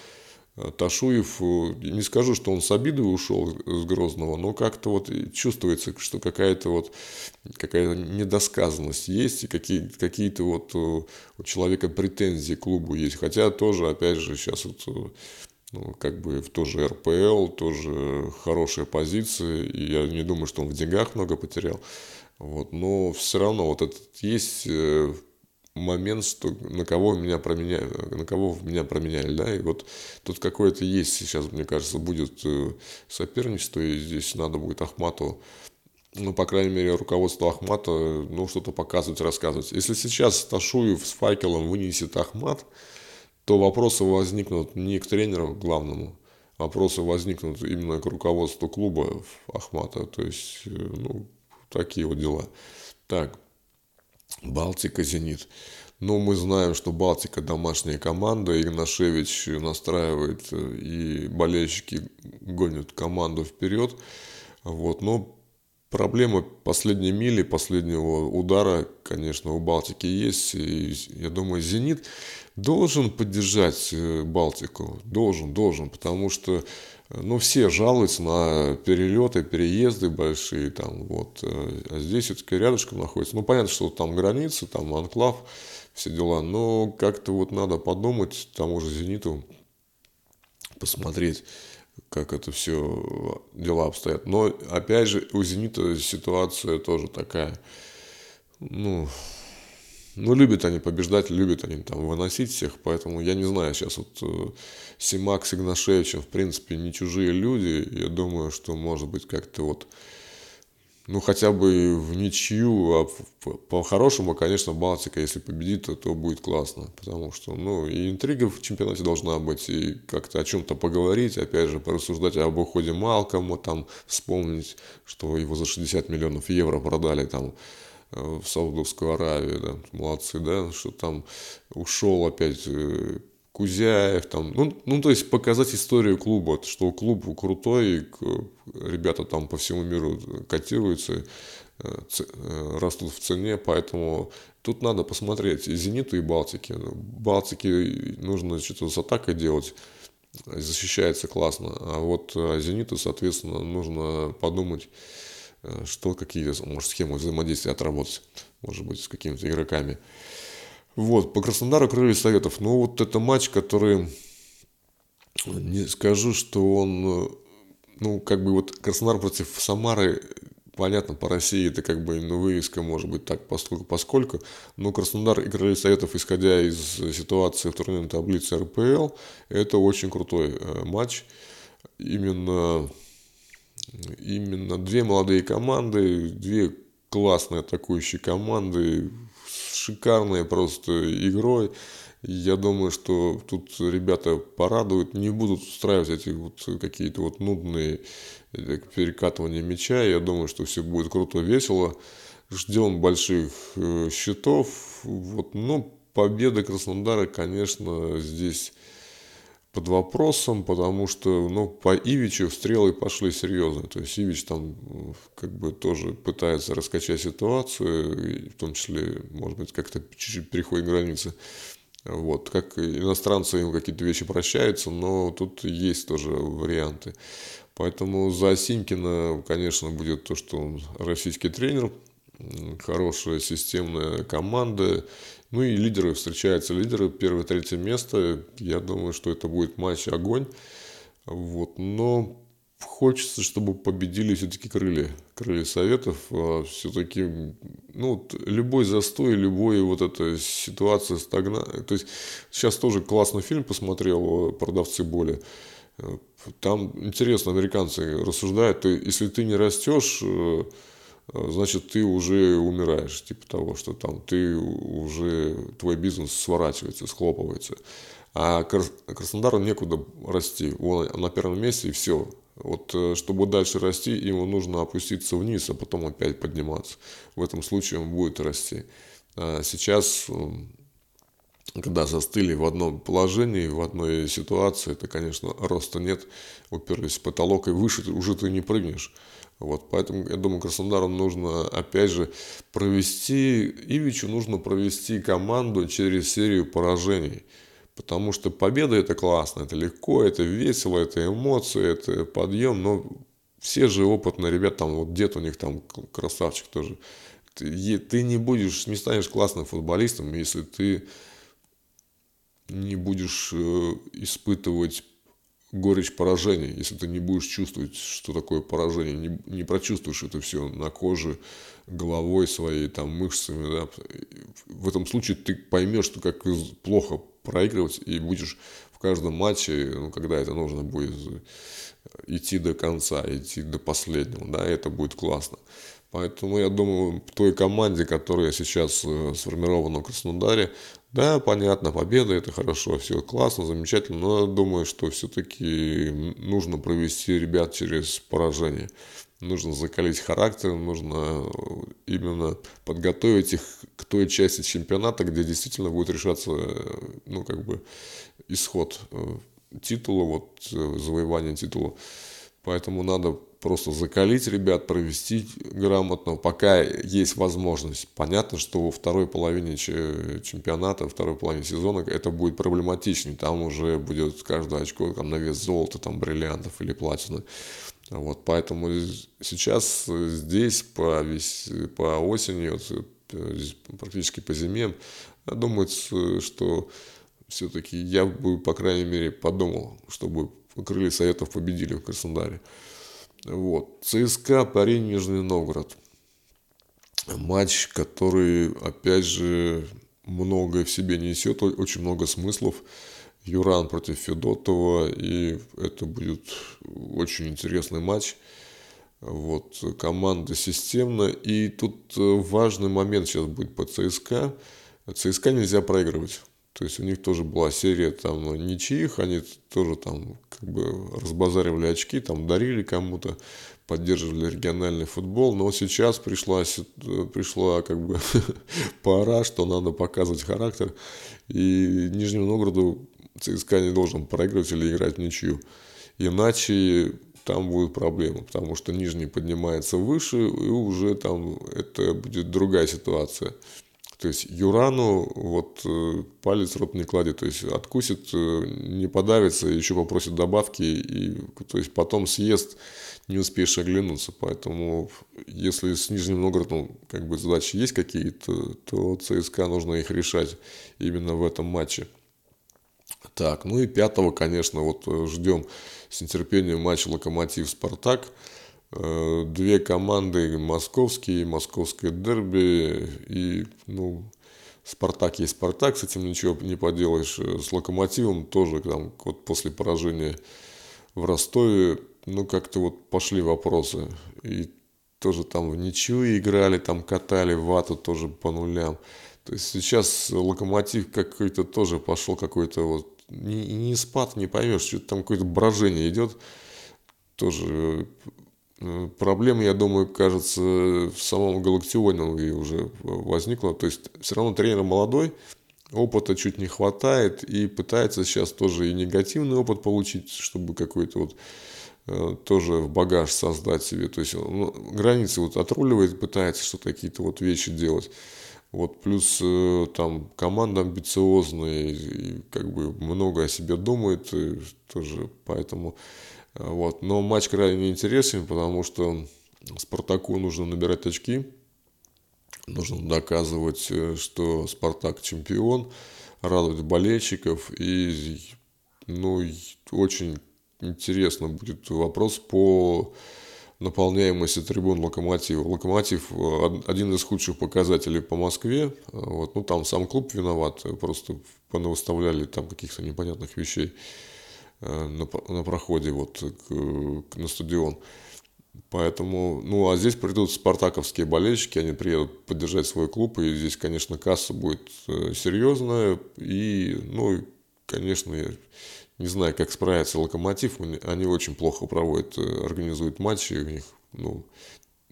Speaker 2: Ташуев, э, не скажу, что он с обидой ушел с Грозного, но как-то вот чувствуется, что какая-то вот какая-то недосказанность есть, и какие, какие-то вот э, у человека претензии к клубу есть. Хотя тоже, опять же, сейчас вот э, ну, как бы в тоже РПЛ, тоже хорошая позиция, и я не думаю, что он в деньгах много потерял. Вот, но все равно вот этот есть момент, что на кого меня променяли, на кого меня променяли, да, и вот тут какое-то есть сейчас, мне кажется, будет э, соперничество, и здесь надо будет Ахмату ну, по крайней мере, руководство Ахмата, ну, что-то показывать, рассказывать. Если сейчас Ташуев с факелом вынесет Ахмат, то вопросы возникнут не к тренеру главному, вопросы возникнут именно к руководству клуба Ахмата. То есть, э, ну, такие вот дела. Так, Балтика, Зенит. Но мы знаем, что Балтика домашняя команда, Игнашевич настраивает э, и болельщики гонят команду вперед. Вот. Но проблема последней мили, последнего удара, конечно, у Балтики есть. И я думаю, Зенит должен поддержать э, Балтику. Должен, должен, потому что ну, все жалуются на перелеты, переезды большие, там, вот, э, а здесь все-таки рядышком находится. Ну, понятно, что там границы, там анклав, все дела, но как-то вот надо подумать тому же «Зениту», посмотреть, как это все дела обстоят. Но, опять же, у «Зенита» ситуация тоже такая, ну, ну, любят они побеждать, любят они там выносить всех, поэтому я не знаю, сейчас вот э, Симак с Игнашевичем, в принципе, не чужие люди, я думаю, что, может быть, как-то вот, ну, хотя бы в ничью, а по-хорошему, конечно, Балтика, если победит, то, то будет классно, потому что, ну, и интрига в чемпионате должна быть, и как-то о чем-то поговорить, опять же, порассуждать об уходе Малкома, там, вспомнить, что его за 60 миллионов евро продали, там, в Саудовскую Аравию, да, молодцы, да, что там ушел опять э, Кузяев, там, ну, ну, то есть показать историю клуба, что клуб крутой, ребята там по всему миру котируются, э, растут в цене, поэтому тут надо посмотреть и «Зениту», и «Балтике». «Балтике» нужно что-то с атакой делать, защищается классно, а вот «Зениту», соответственно, нужно подумать, Э, что какие, может, схемы взаимодействия отработать, может быть, с какими-то игроками. Вот, по Краснодару крылья советов. Ну, вот это матч, который, не скажу, что он, э, ну, как бы вот Краснодар против Самары, понятно, по России это как бы ну, вывеска может быть так поскольку, поскольку, но Краснодар и Крылья Советов, исходя из ситуации в турнирной таблице РПЛ, это очень крутой э, матч. Именно именно две молодые команды, две классные атакующие команды, с шикарной просто игрой. Я думаю, что тут ребята порадуют, не будут устраивать эти вот какие-то вот нудные э, перекатывания мяча. Я думаю, что все будет круто, весело. Ждем больших э, счетов. Вот, ну, победа Краснодара, конечно, здесь под вопросом, потому что, ну, по Ивичу стрелы пошли серьезно. То есть Ивич там как бы тоже пытается раскачать ситуацию, в том числе, может быть, как-то чуть-чуть переходит границы. Вот, как иностранцы им какие-то вещи прощаются, но тут есть тоже варианты. Поэтому за Синькина, конечно, будет то, что он российский тренер, хорошая системная команда, ну и лидеры встречаются. Лидеры первое, третье место. Я думаю, что это будет матч огонь. Вот. Но хочется, чтобы победили все-таки крылья, крылья Советов. А все-таки, ну, вот любой застой, любой вот эта ситуация стагна... То есть сейчас тоже классный фильм посмотрел «Продавцы боли». Там интересно, американцы рассуждают, ты, если ты не растешь, значит, ты уже умираешь, типа того, что там ты уже, твой бизнес сворачивается, схлопывается. А Краснодару некуда расти, он на первом месте и все. Вот э, чтобы дальше расти, ему нужно опуститься вниз, а потом опять подниматься. В этом случае он будет расти. А сейчас, когда застыли в одном положении, в одной ситуации, это, конечно, роста нет, уперлись в потолок, и выше уже ты не прыгнешь. Вот, поэтому, я думаю, Краснодару нужно, опять же, провести, Ивичу нужно провести команду через серию поражений. Потому что победа это классно, это легко, это весело, это эмоции, это подъем, но все же опытные ребята, там вот дед у них там красавчик тоже. Ты, ты не будешь, не станешь классным футболистом, если ты не будешь э, испытывать горечь поражения, если ты не будешь чувствовать, что такое поражение, не, не прочувствуешь это все на коже, головой своей, там, мышцами, да, в этом случае ты поймешь, что как плохо проигрывать и будешь в каждом матче, ну, когда это нужно будет идти до конца, идти до последнего, да, это будет классно. Поэтому я думаю, той команде, которая сейчас э, сформирована в Краснодаре, да, понятно, победа это хорошо, все классно, замечательно, но думаю, что все-таки нужно провести ребят через поражение нужно закалить характер, нужно э, именно подготовить их к той части чемпионата, где действительно будет решаться, э, ну, как бы, исход э, титула, вот, завоевания титула. Поэтому надо просто закалить ребят, провести грамотно, пока есть возможность. Понятно, что во второй половине чемпионата, во второй половине сезона это будет проблематичнее. Там уже будет каждое очко там, на вес золота, там, бриллиантов или платины. Вот, поэтому сейчас здесь по, весь, по осени, вот, практически по зиме, думается, что все-таки я бы, по крайней мере, подумал, чтобы крылья Советов победили в Краснодаре. Вот. ЦСКА, парень, Нижний Новгород. Матч, который, опять же, многое в себе несет, очень много смыслов. Юран против Федотова, и это будет очень интересный матч. Вот, команда системная, и тут э, важный момент сейчас будет по ЦСКА. ЦСКА нельзя проигрывать. То есть у них тоже была серия там ничьих, они тоже там как бы разбазаривали очки, там дарили кому-то, поддерживали региональный футбол, но сейчас пришла, пришла как бы пора, что надо показывать характер, и Нижнему Новгороду ЦСКА не должен проигрывать или играть ничью. Иначе там будет проблема, потому что нижний поднимается выше, и уже там это будет другая ситуация. То есть Юрану вот э, палец рот не кладет, то есть откусит, э, не подавится, еще попросит добавки, и то есть потом съест, не успеешь оглянуться. Поэтому если с Нижним Новгородом как бы задачи есть какие-то, то ЦСКА нужно их решать именно в этом матче. Так, ну и пятого, конечно, вот э, ждем с нетерпением матч Локомотив-Спартак. Э, две команды, московские, московское дерби и, ну, Спартак есть Спартак, с этим ничего не поделаешь. Э, с Локомотивом тоже там вот после поражения в Ростове, ну, как-то вот пошли вопросы. И тоже там в ничью играли, там катали вату тоже по нулям. То есть сейчас локомотив какой-то тоже пошел какой-то вот не, не спад, не поймешь, что там какое-то брожение идет. Тоже э, проблема, я думаю, кажется, в самом Галактионе уже возникла. То есть все равно тренер молодой, опыта чуть не хватает и пытается сейчас тоже и негативный опыт получить, чтобы какой-то вот э, тоже в багаж создать себе. То есть он границы вот отруливает, пытается что-то какие-то вот вещи делать. Вот плюс э, там команда амбициозная, и, как бы много о себе думает и тоже, поэтому э, вот. Но матч крайне интересен, потому что Спартаку нужно набирать очки, нужно доказывать, э, что Спартак чемпион, радовать болельщиков и ну, очень интересно будет вопрос по наполняемости трибун Локомотива. Локомотив один из худших показателей по Москве. Вот. Ну, там сам клуб виноват, просто понавыставляли там каких-то непонятных вещей на, на проходе вот к, на стадион. Поэтому, ну, а здесь придут спартаковские болельщики, они приедут поддержать свой клуб, и здесь, конечно, касса будет э, серьезная, и, ну, конечно, я не знаю, как справится Локомотив, они очень плохо проводят, э, организуют матчи, у них, ну,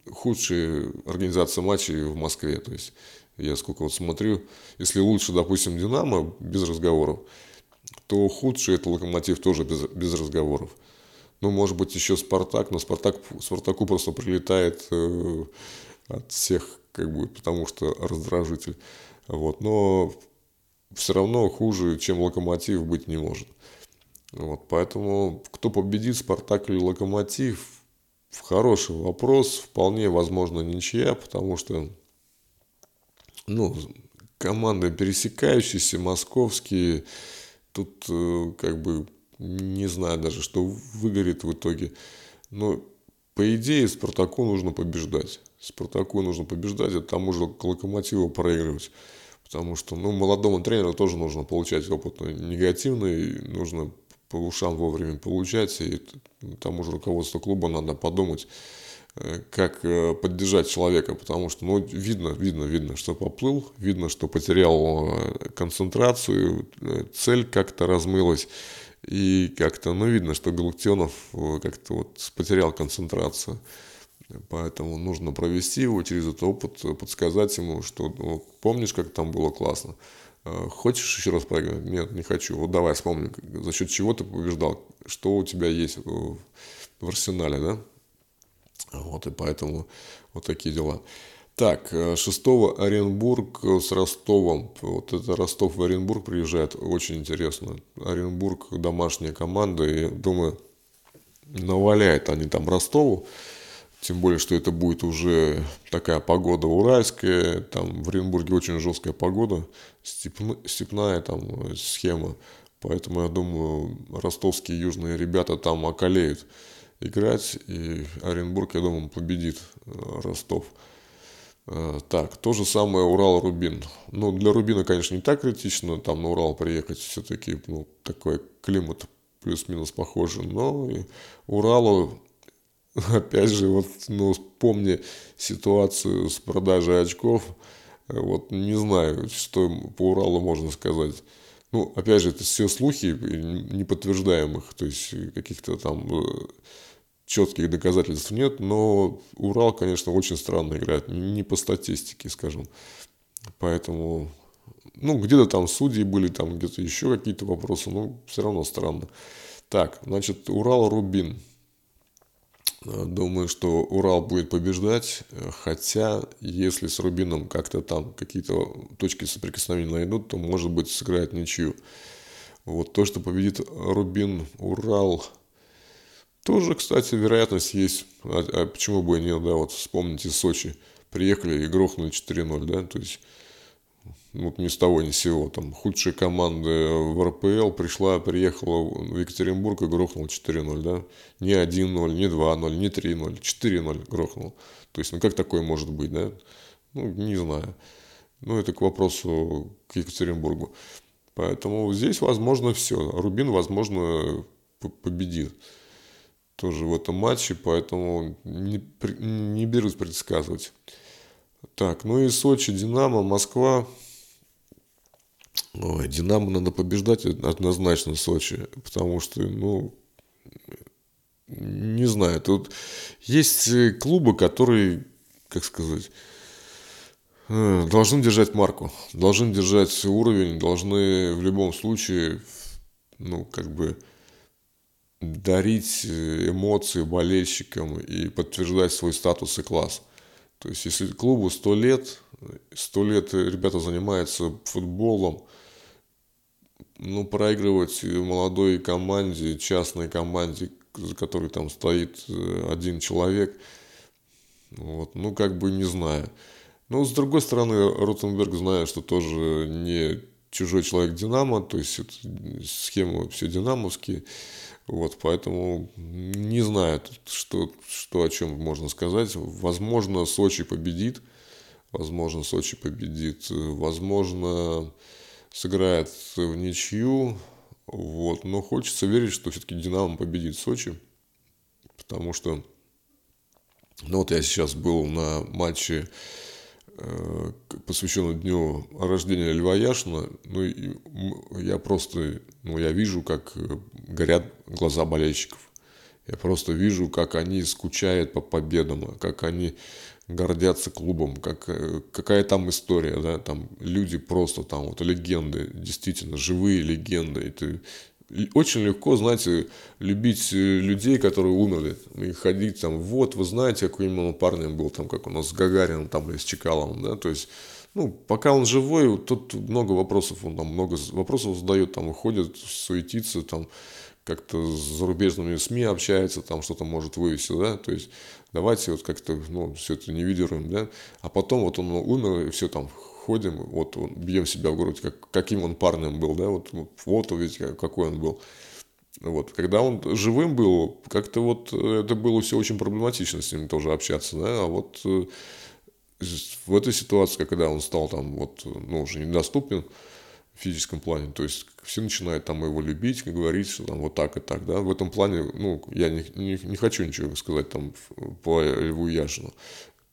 Speaker 2: худшая организация матчей в Москве, то есть я сколько вот смотрю, если лучше, допустим, Динамо, без разговоров, то худший это Локомотив тоже без, без разговоров. Ну, может быть, еще Спартак, но Спартак, Спартаку просто прилетает э, от всех, как бы, потому что раздражитель. Вот. Но все равно хуже, чем Локомотив, быть не может. Вот. Поэтому кто победит, Спартак или Локомотив, хороший вопрос. Вполне возможно ничья, потому что ну, команды пересекающиеся, московские, тут э, как бы не знаю даже, что выгорит в итоге. Но по идее Спартаку нужно побеждать. Спартаку нужно побеждать, а тому же Локомотиву проигрывать. Потому что ну, молодому тренеру тоже нужно получать опыт негативный, нужно по ушам вовремя получать, и тому же руководству клуба надо подумать, как э, поддержать человека, потому что, ну, видно, видно, видно, что поплыл, видно, что потерял э, концентрацию, цель как-то размылась, и как-то, ну, видно, что Галактионов э, как-то вот потерял концентрацию. Поэтому нужно провести его через этот опыт, э, подсказать ему, что ну, помнишь, как там было классно. Э, хочешь еще раз проиграть? Нет, не хочу. Вот давай вспомни, за счет чего ты побеждал, что у тебя есть в арсенале, да? Вот, и поэтому вот такие дела. Так, 6 э, Оренбург с Ростовом. Вот это Ростов в Оренбург приезжает. Очень интересно. Оренбург домашняя команда. И думаю, наваляет они там Ростову. Тем более, что это будет уже такая погода уральская. Там в Оренбурге очень жесткая погода. Степная там схема. Поэтому я думаю, ростовские южные ребята там околеют играть. И Оренбург, я думаю, победит э, Ростов. Э, так, то же самое Урал-Рубин. Ну, для Рубина, конечно, не так критично, там на Урал приехать все-таки, ну, такой климат плюс-минус похожий, но и Уралу, опять же, вот, ну, помни ситуацию с продажей очков, э, вот, не знаю, что по Уралу можно сказать. Ну, опять же, это все слухи неподтверждаемых, то есть каких-то там четких доказательств нет, но Урал, конечно, очень странно играет, не по статистике, скажем. Поэтому, ну, где-то там судьи были, там где-то еще какие-то вопросы, но все равно странно. Так, значит, Урал-Рубин. Думаю, что Урал будет побеждать, хотя если с Рубином как-то там какие-то точки соприкосновения найдут, то, может быть, сыграет ничью. Вот то, что победит Рубин, Урал, тоже, кстати, вероятность есть. А, а почему бы и нет, да, вот вспомните Сочи. Приехали и грохнули 4-0, да, то есть вот ни с того ни с сего. Там худшая команда в РПЛ пришла, приехала в Екатеринбург и грохнула 4-0, да. Не 1-0, не 2-0, не 3-0, 4-0 грохнул. То есть, ну как такое может быть, да? Ну, не знаю. Ну, это к вопросу к Екатеринбургу. Поэтому здесь возможно все. Рубин, возможно, победит тоже в этом матче, поэтому не, не берусь предсказывать. Так, ну и Сочи, Динамо, Москва. Ой, Динамо надо побеждать однозначно Сочи, потому что, ну, не знаю, тут есть клубы, которые, как сказать, э, должны держать марку, должны держать уровень, должны в любом случае, ну, как бы, дарить э, эмоции болельщикам и подтверждать свой статус и класс. То есть, если клубу 100 лет, 100 лет ребята занимаются футболом, ну, проигрывать молодой команде, частной команде, за которой там стоит э, один человек, вот, ну, как бы не знаю. Но, с другой стороны, Ротенберг знает, что тоже не чужой человек Динамо, то есть это схемы все динамовские. Вот, поэтому не знаю, что, что о чем можно сказать. Возможно, Сочи победит. Возможно, Сочи победит. Возможно, сыграет в ничью. Вот. Но хочется верить, что все-таки Динамо победит Сочи. Потому что, ну вот я сейчас был на матче посвященный дню рождения Льва Яшина, ну, и я просто, ну, я вижу, как э, горят глаза болельщиков. Я просто вижу, как они скучают по победам, как они гордятся клубом, как, э, какая там история, да, там люди просто там вот легенды, действительно живые легенды, и ты очень легко, знаете, любить э, людей, которые умерли, и ходить там, вот, вы знаете, каким он парнем был, там, как у нас с Гагарином, там, или с Чекаловым, да, то есть, ну, пока он живой, тут много вопросов, он там много вопросов задает, там, выходит, суетится, там, как-то с зарубежными СМИ общается, там что-то может вывести, да, то есть давайте вот как-то, ну, все это не видируем, да, а потом вот он умер, и все там, ходим, вот бьем себя в грудь, как, каким он парнем был, да, вот, вот, вот увидите, какой он был. Вот. Когда он живым был, как-то вот э, это было все очень проблематично с ним тоже общаться, да, а вот э, в этой ситуации, когда он стал там вот, ну, уже недоступен в физическом плане, то есть все начинают там его любить, говорить, что там вот так и так, да, в этом плане, ну, я не, не, не хочу ничего сказать там по Льву Яшину,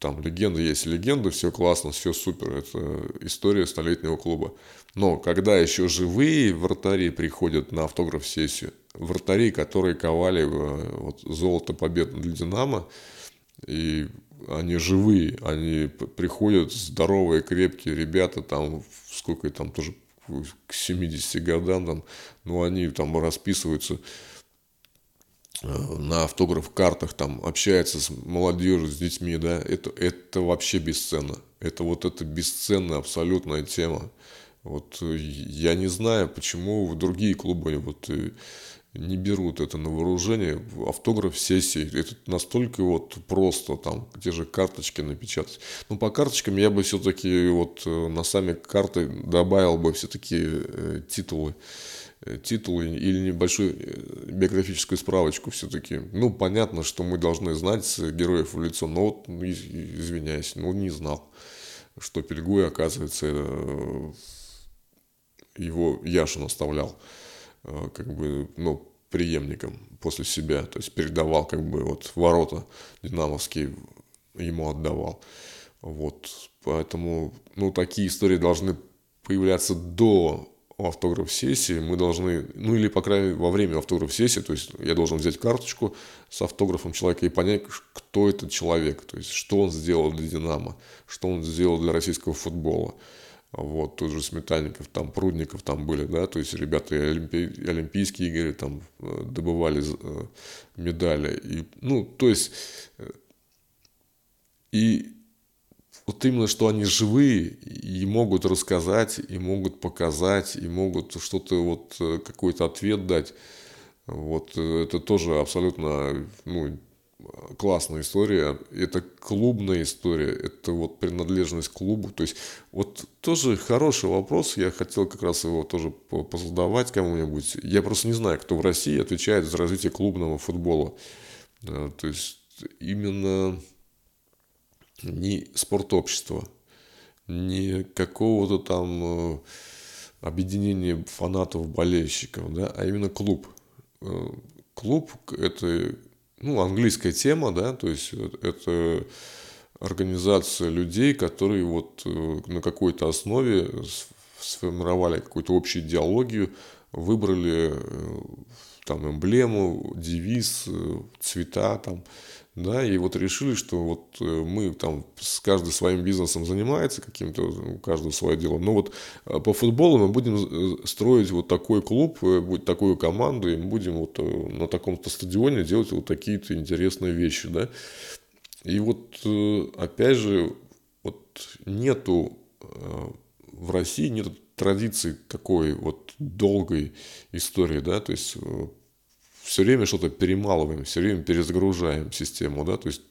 Speaker 2: там легенда есть легенда, все классно, все супер, это история столетнего клуба. Но когда еще живые вратари приходят на автограф-сессию, вратари, которые ковали э, вот, золото побед для Динамо, и они живые, они приходят здоровые, крепкие ребята, там, сколько там тоже к 70 годам, там, ну, они там расписываются на автограф-картах там общается с молодежью, с детьми, да, это, это вообще бесценно. Это вот это бесценная абсолютная тема. Вот э, я не знаю, почему другие клубы вот э, не берут это на вооружение. Автограф сессии, это настолько вот просто, там, те же карточки напечатать. Ну, по карточкам я бы все-таки вот на сами карты добавил бы все-таки титулы. Э, титул или небольшую э, биографическую справочку все-таки. Ну, понятно, что мы должны знать героев в лицо, но вот, ну, извиняюсь, ну, не знал, что Пельгуй, оказывается, э, его Яшин оставлял, как бы, ну, преемником после себя, то есть передавал, как бы, вот, ворота динамовские ему отдавал. Вот, поэтому, ну, такие истории должны появляться до автограф-сессии мы должны, ну или по крайней мере во время автограф-сессии, то есть я должен взять карточку с автографом человека и понять, кто этот человек, то есть что он сделал для Динамо, что он сделал для российского футбола. Вот, тут же Сметанников, там Прудников там были, да, то есть ребята олимпи... олимпийские игры там э, добывали э, медали. И, ну, то есть, э, и вот именно, что они живые и могут рассказать, и могут показать, и могут что-то вот, э, какой-то ответ дать. Вот э, это тоже абсолютно ну, классная история. Это клубная история, это вот принадлежность клубу. То есть вот тоже хороший вопрос, я хотел как раз его тоже позадавать кому-нибудь. Я просто не знаю, кто в России отвечает за развитие клубного футбола. Э, то есть именно ни спортобщества, ни какого-то там э, объединения фанатов, болельщиков, да, а именно клуб. Э, клуб – это ну, английская тема, да, то есть это организация людей, которые вот э, на какой-то основе сформировали какую-то общую идеологию, выбрали там эмблему, девиз, цвета там, да, и вот решили, что вот э, мы там с каждый своим бизнесом занимается каким-то, у каждого свое дело, но вот э, по футболу мы будем э, строить вот такой клуб, будет такую команду, и мы будем вот на таком-то стадионе делать вот такие-то интересные вещи, да. И вот опять же, вот нету в России нет традиции такой вот долгой истории, да, то есть все время что-то перемалываем, все время перезагружаем систему, да, то есть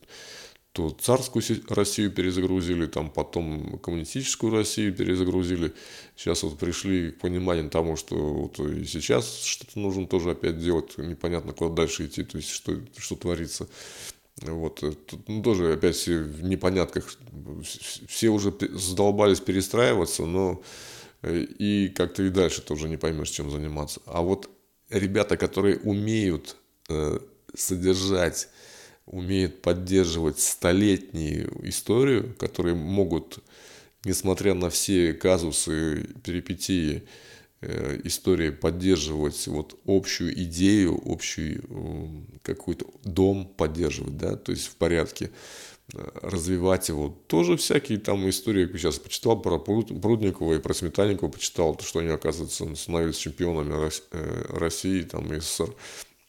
Speaker 2: то царскую Россию перезагрузили, там потом коммунистическую Россию перезагрузили. Сейчас вот пришли к пониманию того, что вот и сейчас что-то нужно тоже опять делать, непонятно куда дальше идти, то есть что, что творится. Вот, э, тут ну, тоже опять все в непонятках, все уже задолбались перестраиваться, но э, и как-то и дальше тоже не поймешь, чем заниматься. А вот ребята, которые умеют э, содержать, умеют поддерживать столетнюю историю, которые могут, несмотря на все казусы, перипетии, Э, истории поддерживать вот общую идею, общий какой-то дом поддерживать, да, то есть в порядке, развивать его. Тоже всякие там истории, я сейчас почитал про Прудникова и про Сметанникова, почитал, что они, оказывается, становились чемпионами э, России, там, и СССР.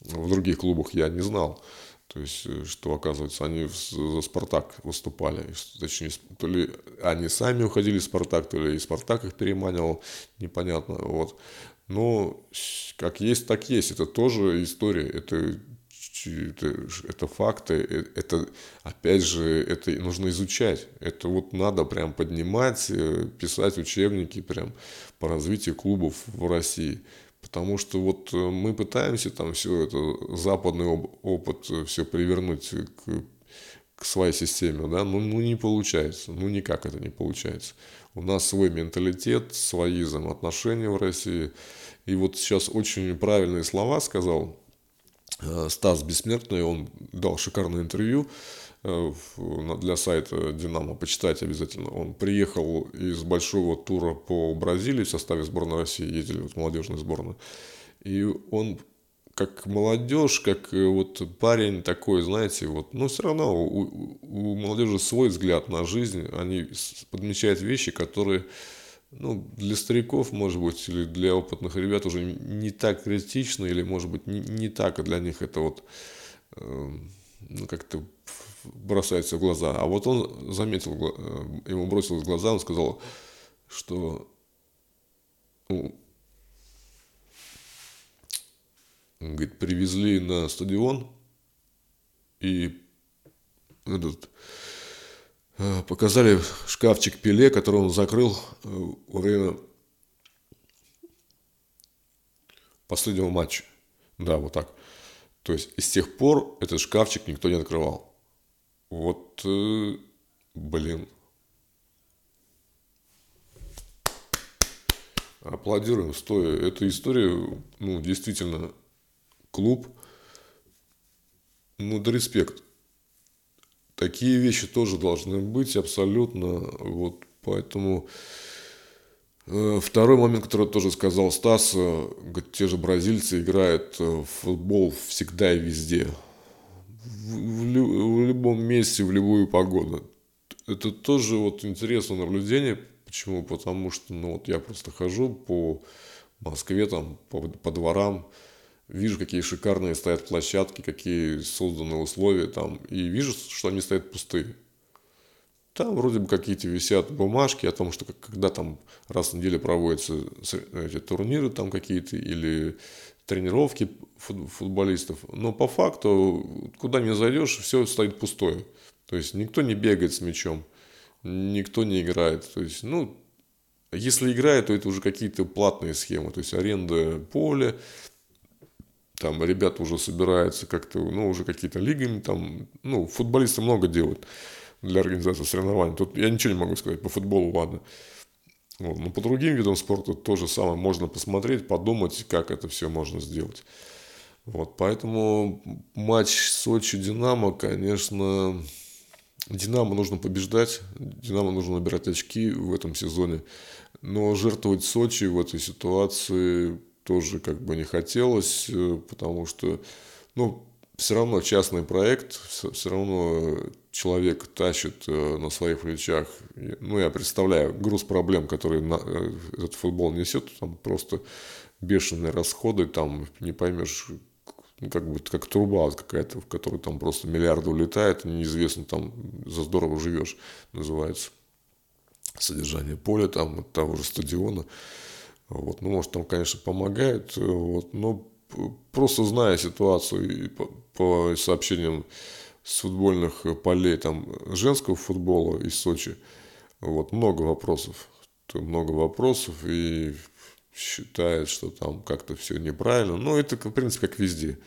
Speaker 2: В других клубах я не знал. То есть, э, что, оказывается, они за «Спартак» выступали. Точнее, то ли они сами уходили в «Спартак», то ли и «Спартак» их переманивал, непонятно. Вот. Но как есть, так есть. Это тоже история. Это это, это факты, э, это, опять же, это нужно изучать. Это вот надо прям поднимать, э, писать учебники прям по развитию клубов в России. Потому что вот э, мы пытаемся там все это, западный опыт все привернуть к, к своей системе, да, ну, ну не получается, ну никак это не получается. У нас свой менталитет, свои взаимоотношения в России. И вот сейчас очень правильные слова сказал Стас Бессмертный, он дал шикарное интервью, Э, для сайта «Динамо», почитайте обязательно. Он приехал из большого тура по Бразилии в составе сборной России, ездили вот молодежную сборную. И он как молодежь, как э, вот парень такой, знаете, вот, но все равно у, у молодежи свой взгляд на жизнь, они подмечают вещи, которые, ну, для стариков, может быть, или для опытных ребят уже не так критично, или, может быть, не, не так, а для них это вот, э, ну, как-то бросается в глаза. А вот он заметил, э, ему бросилось в глаза, он сказал, что ну, он говорит, привезли на стадион и этот, показали шкафчик Пеле, который он закрыл э, во время последнего матча. Да, вот так. То есть, с тех пор этот шкафчик никто не открывал. Вот, э, блин. Аплодируем стоя. Эта история, ну, действительно, клуб, ну, да респект. Такие вещи тоже должны быть абсолютно. Вот, поэтому... Э, второй момент, который тоже сказал Стас, э, те же бразильцы играют в футбол всегда и везде в, в любом месте, в любую погоду. Это тоже вот интересное наблюдение. Почему? Потому что, ну вот я просто хожу по Москве, там, по, по дворам, вижу, какие шикарные стоят площадки, какие созданы условия там, и вижу, что они стоят пустые. Там вроде бы какие-то висят бумажки о том, что когда там раз в неделю проводятся эти турниры там какие-то, или тренировки футболистов. Но по факту, куда не зайдешь, все стоит пустое. То есть никто не бегает с мячом, никто не играет. То есть, ну, если играет, то это уже какие-то платные схемы. То есть аренда поля, там ребята уже собираются как-то, ну, уже какие-то лигами, там, ну, футболисты много делают для организации соревнований. Тут я ничего не могу сказать по футболу, ладно. Вот. Но по другим видам спорта то же самое можно посмотреть, подумать, как это все можно сделать. Вот, поэтому матч Сочи-Динамо, конечно, Динамо нужно побеждать, Динамо нужно набирать очки в этом сезоне, но жертвовать Сочи в этой ситуации тоже как бы не хотелось, э, потому что, ну, все равно частный проект, все равно человек тащит э, на своих плечах, ну, я представляю, груз проблем, которые на, э, этот футбол несет, там просто бешеные расходы, там не поймешь, ну, как бы как труба какая-то, в которой там просто миллиарды улетает, неизвестно, там за здорово живешь, называется. Содержание поля там, того же стадиона. Вот, ну, может, там, конечно, помогает, вот, но просто зная ситуацию и по, по сообщениям с футбольных полей там женского футбола из Сочи. Вот, много вопросов. Много вопросов и считает, что там как-то все неправильно. Но это, в принципе, как везде.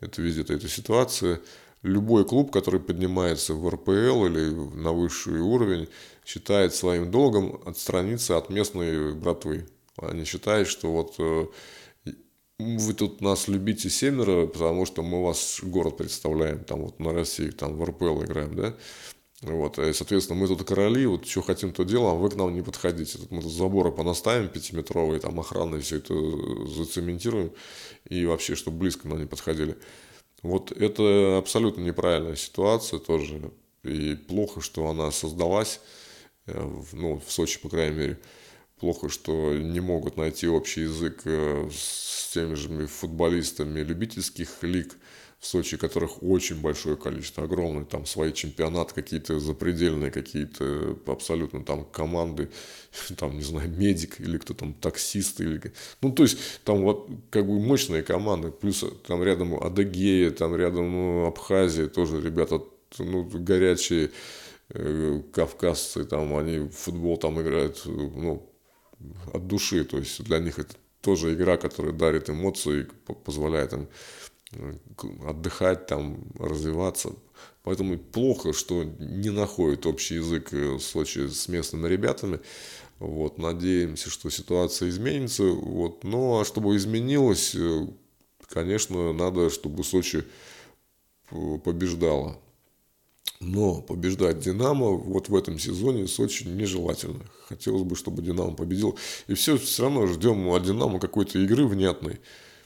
Speaker 2: Это везде эта ситуация. Любой клуб, который поднимается в РПЛ или на высший уровень, считает своим долгом отстраниться от местной братвы. Они считают, что вот э, вы тут нас любите семеро, потому что мы вас город представляем, там вот на России, там в РПЛ играем, да, вот, и, соответственно, мы тут короли, вот что хотим, то делаем, а вы к нам не подходите. Тут мы тут заборы понаставим пятиметровые, там охраны все это зацементируем, и вообще, чтобы близко нам не подходили. Вот это абсолютно неправильная ситуация тоже, и плохо, что она создалась, э, ну, в Сочи, по крайней мере. Плохо, что не могут найти общий язык э, с теми же футболистами любительских лиг в Сочи, которых очень большое количество, огромный, там свои чемпионаты какие-то запредельные, какие-то абсолютно там команды, там, не знаю, медик или кто там, таксист, или... ну, то есть, там вот как бы мощные команды, плюс там рядом Адыгея, там рядом ну, Абхазия, тоже ребята, ну, горячие, э, кавказцы, там, они футбол там играют, ну, от души. То есть для них это тоже игра, которая дарит эмоции и позволяет им э, отдыхать, там, развиваться. Поэтому плохо, что не находит общий язык в Сочи с местными ребятами. Вот, надеемся, что ситуация изменится. Вот. Но чтобы изменилось, э, конечно, надо, чтобы Сочи побеждала. Но побеждать «Динамо» вот в этом сезоне Сочи нежелательно. Хотелось бы, чтобы «Динамо» победил. И все, все равно ждем от «Динамо» какой-то игры внятной.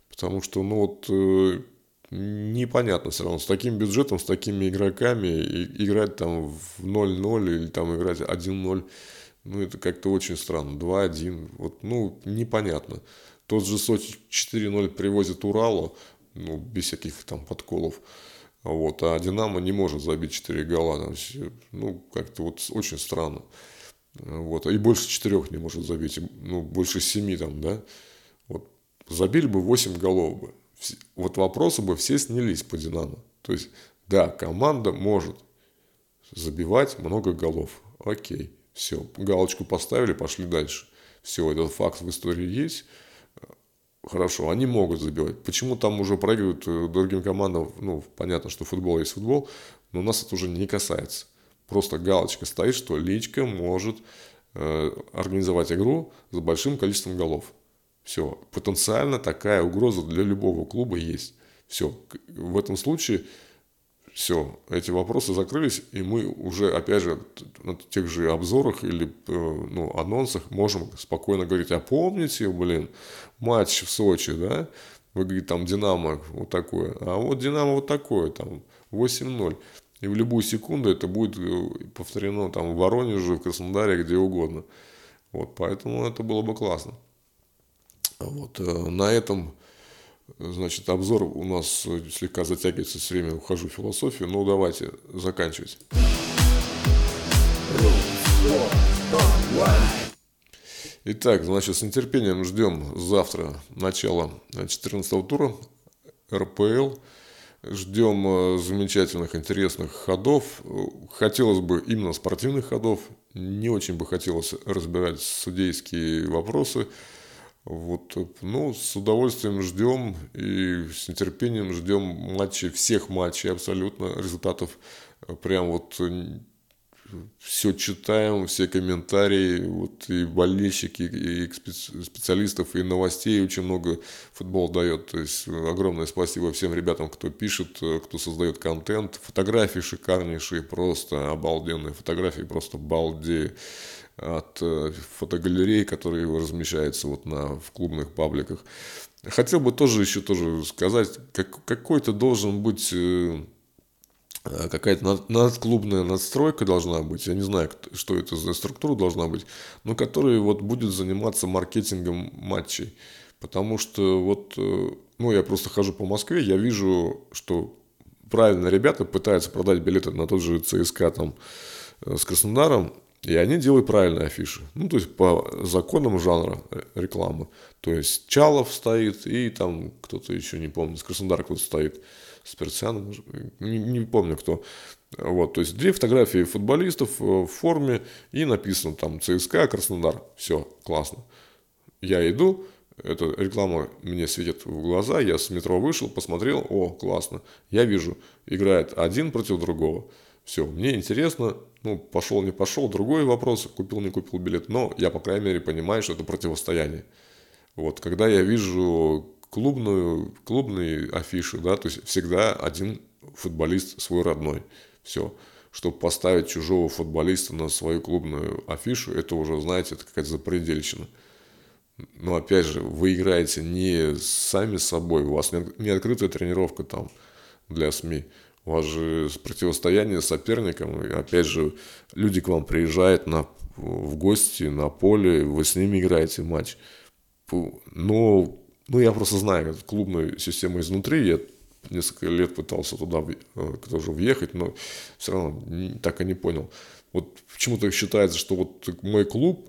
Speaker 2: Потому что, ну вот, э, непонятно все равно. С таким бюджетом, с такими игроками и, играть там в 0-0 или там играть 1-0, ну это как-то очень странно. 2-1, вот, ну, непонятно. Тот же Сочи 4-0 привозит Уралу, ну, без всяких там подколов. Вот, а Динамо не может забить 4 гола. Ну, как-то вот очень странно. Вот, и больше четырех не может забить, ну, больше семи там, да. Вот, забили бы 8 голов бы. Вот вопросы бы все снялись по Динамо. То есть, да, команда может забивать много голов. Окей, все, галочку поставили, пошли дальше. Все, этот факт в истории есть. Хорошо, они могут забивать. Почему там уже проигрывают э, другим командам? Ну, понятно, что футбол есть футбол, но нас это уже не касается. Просто галочка стоит, что Личка может э, организовать игру с большим количеством голов. Все. Потенциально такая угроза для любого клуба есть. Все. В этом случае все, эти вопросы закрылись, и мы уже, опять же, на тех же обзорах или э, ну, анонсах можем спокойно говорить, а помните, блин, матч в Сочи, да, вы говорите, там Динамо вот такое, а вот Динамо вот такое, там 8-0. И в любую секунду это будет э, повторено там в Воронеже, в Краснодаре, где угодно. Вот, поэтому это было бы классно. Вот, э, на этом Значит, обзор у нас слегка затягивается все время, ухожу в философию, но давайте заканчивать. Итак, значит, с нетерпением ждем завтра начала 14 тура РПЛ. Ждем э, замечательных, интересных ходов. Хотелось бы именно спортивных ходов. Не очень бы хотелось разбирать судейские вопросы. Вот, ну, с удовольствием ждем и с нетерпением ждем матчей, всех матчей абсолютно, результатов прям вот все читаем, все комментарии, вот и болельщики, и специалистов, и новостей очень много футбол дает. То есть огромное спасибо всем ребятам, кто пишет, кто создает контент. Фотографии шикарнейшие, просто обалденные фотографии, просто балдею от э, фотогалерей, которые размещаются вот на, в клубных пабликах. Хотел бы тоже еще тоже сказать, как, какой-то должен быть э, какая-то над, надклубная надстройка должна быть, я не знаю, что это за структура должна быть, но которая вот будет заниматься маркетингом матчей. Потому что вот, э, ну, я просто хожу по Москве, я вижу, что правильно ребята пытаются продать билеты на тот же ЦСКА там с Краснодаром, И они делают правильные афиши. Ну, то есть по законам жанра э, рекламы. То есть Чалов стоит, и там кто-то еще, не помню, с Краснодара кто-то стоит, с Персианом, не, не помню кто. Вот, то есть две фотографии футболистов в форме, и написано там ЦСКА, Краснодар. Все, классно. Я иду, эта реклама мне светит в глаза, я с метро вышел, посмотрел, о, классно. Я вижу, играет один против другого. Все, мне интересно, ну, пошел, не пошел, другой вопрос, купил, не купил билет, но я, по крайней мере, понимаю, что это противостояние. Вот, когда я вижу клубную, клубные афиши, да, то есть всегда один футболист свой родной. Все. Чтобы поставить чужого футболиста на свою клубную афишу, это уже, знаете, это какая-то запредельщина. Но опять же, вы играете не сами собой, у вас не открытая тренировка там для СМИ. У вас же противостояние с соперником, и опять же, люди к вам приезжают на, в гости на поле, вы с ними играете матч. Но, ну, я просто знаю клубную систему изнутри, я несколько лет пытался туда э, тоже въехать, но все равно так и не понял. Вот почему-то считается, что вот мой клуб,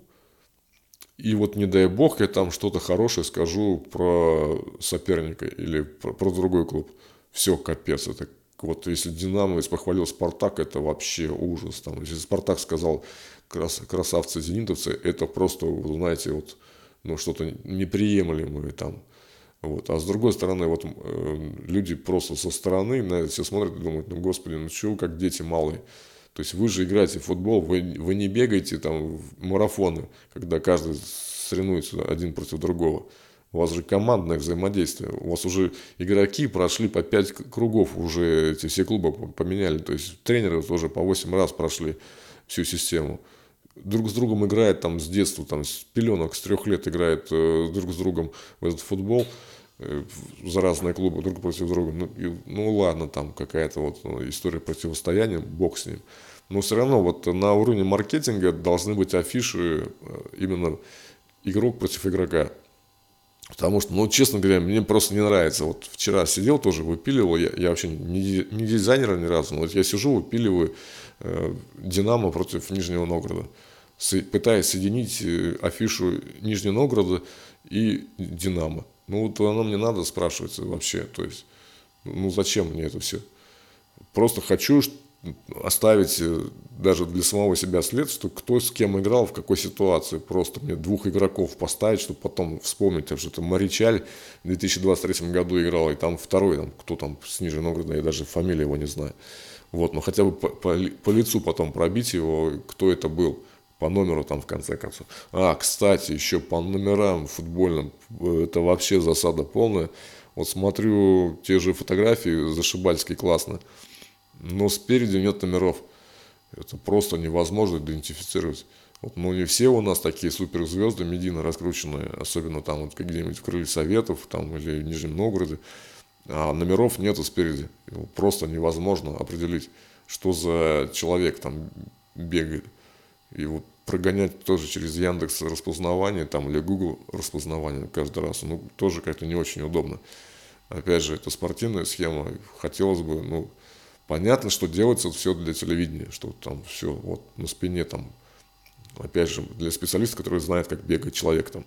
Speaker 2: и вот не дай бог я там что-то хорошее скажу про соперника или про, про другой клуб. Все, капец, это вот если Динамо похвалил Спартак, это вообще ужас. Там, если Спартак сказал крас, красавцы зенитовцы, это просто, вы знаете, вот, ну, что-то неприемлемое там. Вот. А с другой стороны, вот э, люди просто со стороны на это все смотрят и думают, ну, господи, ну чего, как дети малые. То есть вы же играете в футбол, вы, вы не бегаете там в марафоны, когда каждый соревнуется один против другого. У вас же командное взаимодействие. У вас уже игроки прошли по 5 кругов, уже эти все клубы поменяли. То есть тренеры тоже по 8 раз прошли всю систему. Друг с другом играет там с детства, там с пеленок, с трех лет играет э, друг с другом в этот футбол э, за разные клубы друг против друга. Ну, и, ну ладно, там какая-то вот ну, история противостояния, бог с ним. Но все равно вот на уровне маркетинга должны быть афиши э, именно игрок против игрока. Потому что, ну, честно говоря, мне просто не нравится. Вот вчера сидел тоже, выпиливал, я, я вообще не, не дизайнер ни разу, но вот я сижу, выпиливаю э, Динамо против Нижнего Новгорода. С, пытаясь соединить э, афишу Нижнего Новгорода и Динамо. Ну, вот оно мне надо, спрашивается вообще. То есть, ну, зачем мне это все? Просто хочу, оставить э, даже для самого себя след, что кто с кем играл, в какой ситуации. Просто мне двух игроков поставить, чтобы потом вспомнить, что это Маричаль в 2023 году играл, и там второй, там, кто там с Нижнего Новгорода, я даже фамилию его не знаю. Вот, но хотя бы по, по, по лицу потом пробить его, кто это был по номеру там в конце концов. А, кстати, еще по номерам футбольным, э, это вообще засада полная. Вот смотрю те же фотографии, зашибальски классно но спереди нет номеров. Это просто невозможно идентифицировать. Вот, ну, не все у нас такие суперзвезды медийно раскрученные, особенно там вот где-нибудь в Крылья Советов там, или в Нижнем Новгороде. А номеров нету спереди. Его просто невозможно определить, что за человек там бегает. И вот прогонять тоже через Яндекс распознавание там, или Google распознавание каждый раз, ну, тоже как-то не очень удобно. Опять же, это спортивная схема. Хотелось бы, ну, Понятно, что делается все для телевидения, что там все вот на спине там, опять же, для специалиста, который знает, как бегает человек там,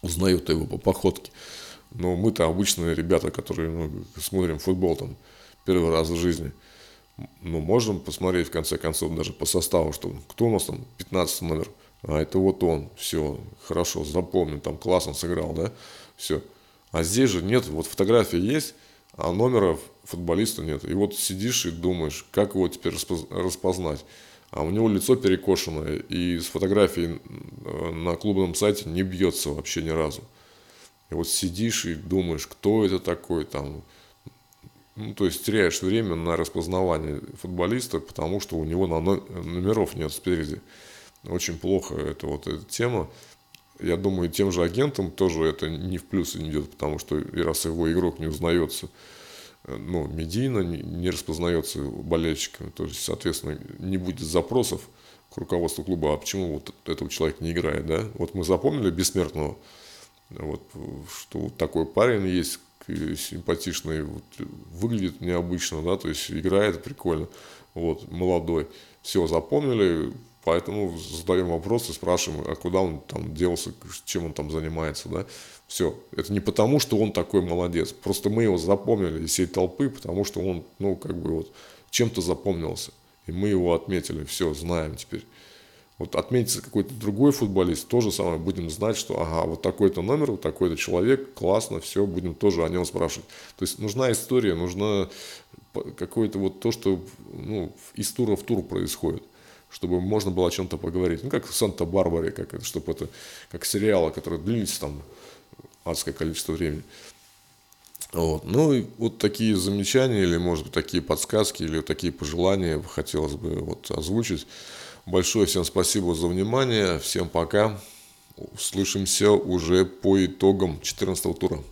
Speaker 2: узнают его по походке. Но мы-то обычные ребята, которые ну, смотрим футбол там первый раз в жизни. Ну, можем посмотреть, в конце концов, даже по составу, что кто у нас там 15 номер. А это вот он, все, хорошо, запомнил, там классно сыграл, да, все. А здесь же нет, вот фотография есть, а номера футболиста нет. И вот сидишь и думаешь, как его теперь распознать. А у него лицо перекошенное, и с фотографией э, на клубном сайте не бьется вообще ни разу. И вот сидишь и думаешь, кто это такой там. Ну, то есть теряешь время на распознавание футболиста, потому что у него номеров нет спереди. Очень плохо это вот эта тема. Я думаю, тем же агентам тоже это не в плюс идет, потому что раз его игрок не узнается, э, ну, медийно не, распознается болельщиками, то есть, соответственно, не будет запросов к руководству клуба, а почему вот этого человека не играет, да? Вот мы запомнили бессмертного, вот, что такой парень есть, симпатичный, вот, выглядит необычно, да, то есть играет прикольно, вот, молодой. Все, запомнили, поэтому задаем вопросы, спрашиваем, а куда он там делся, чем он там занимается, да. Все. Это не потому, что он такой молодец. Просто мы его запомнили из всей толпы, потому что он, ну, как бы вот чем-то запомнился. И мы его отметили. Все, знаем теперь. Вот отметится какой-то другой футболист, то же самое будем знать, что ага, вот такой-то номер, вот такой-то человек, классно, все, будем тоже о нем спрашивать. То есть нужна история, нужно какое-то вот то, что ну, из тура в тур происходит чтобы можно было о чем-то поговорить. Ну, как в Санта-Барбаре, как чтобы это, как сериалы, которые длились там адское количество времени. Вот. Ну, и вот такие замечания, или, может быть, такие подсказки, или такие пожелания хотелось бы вот озвучить. Большое всем спасибо за внимание. Всем пока. Услышимся уже по итогам 14 тура.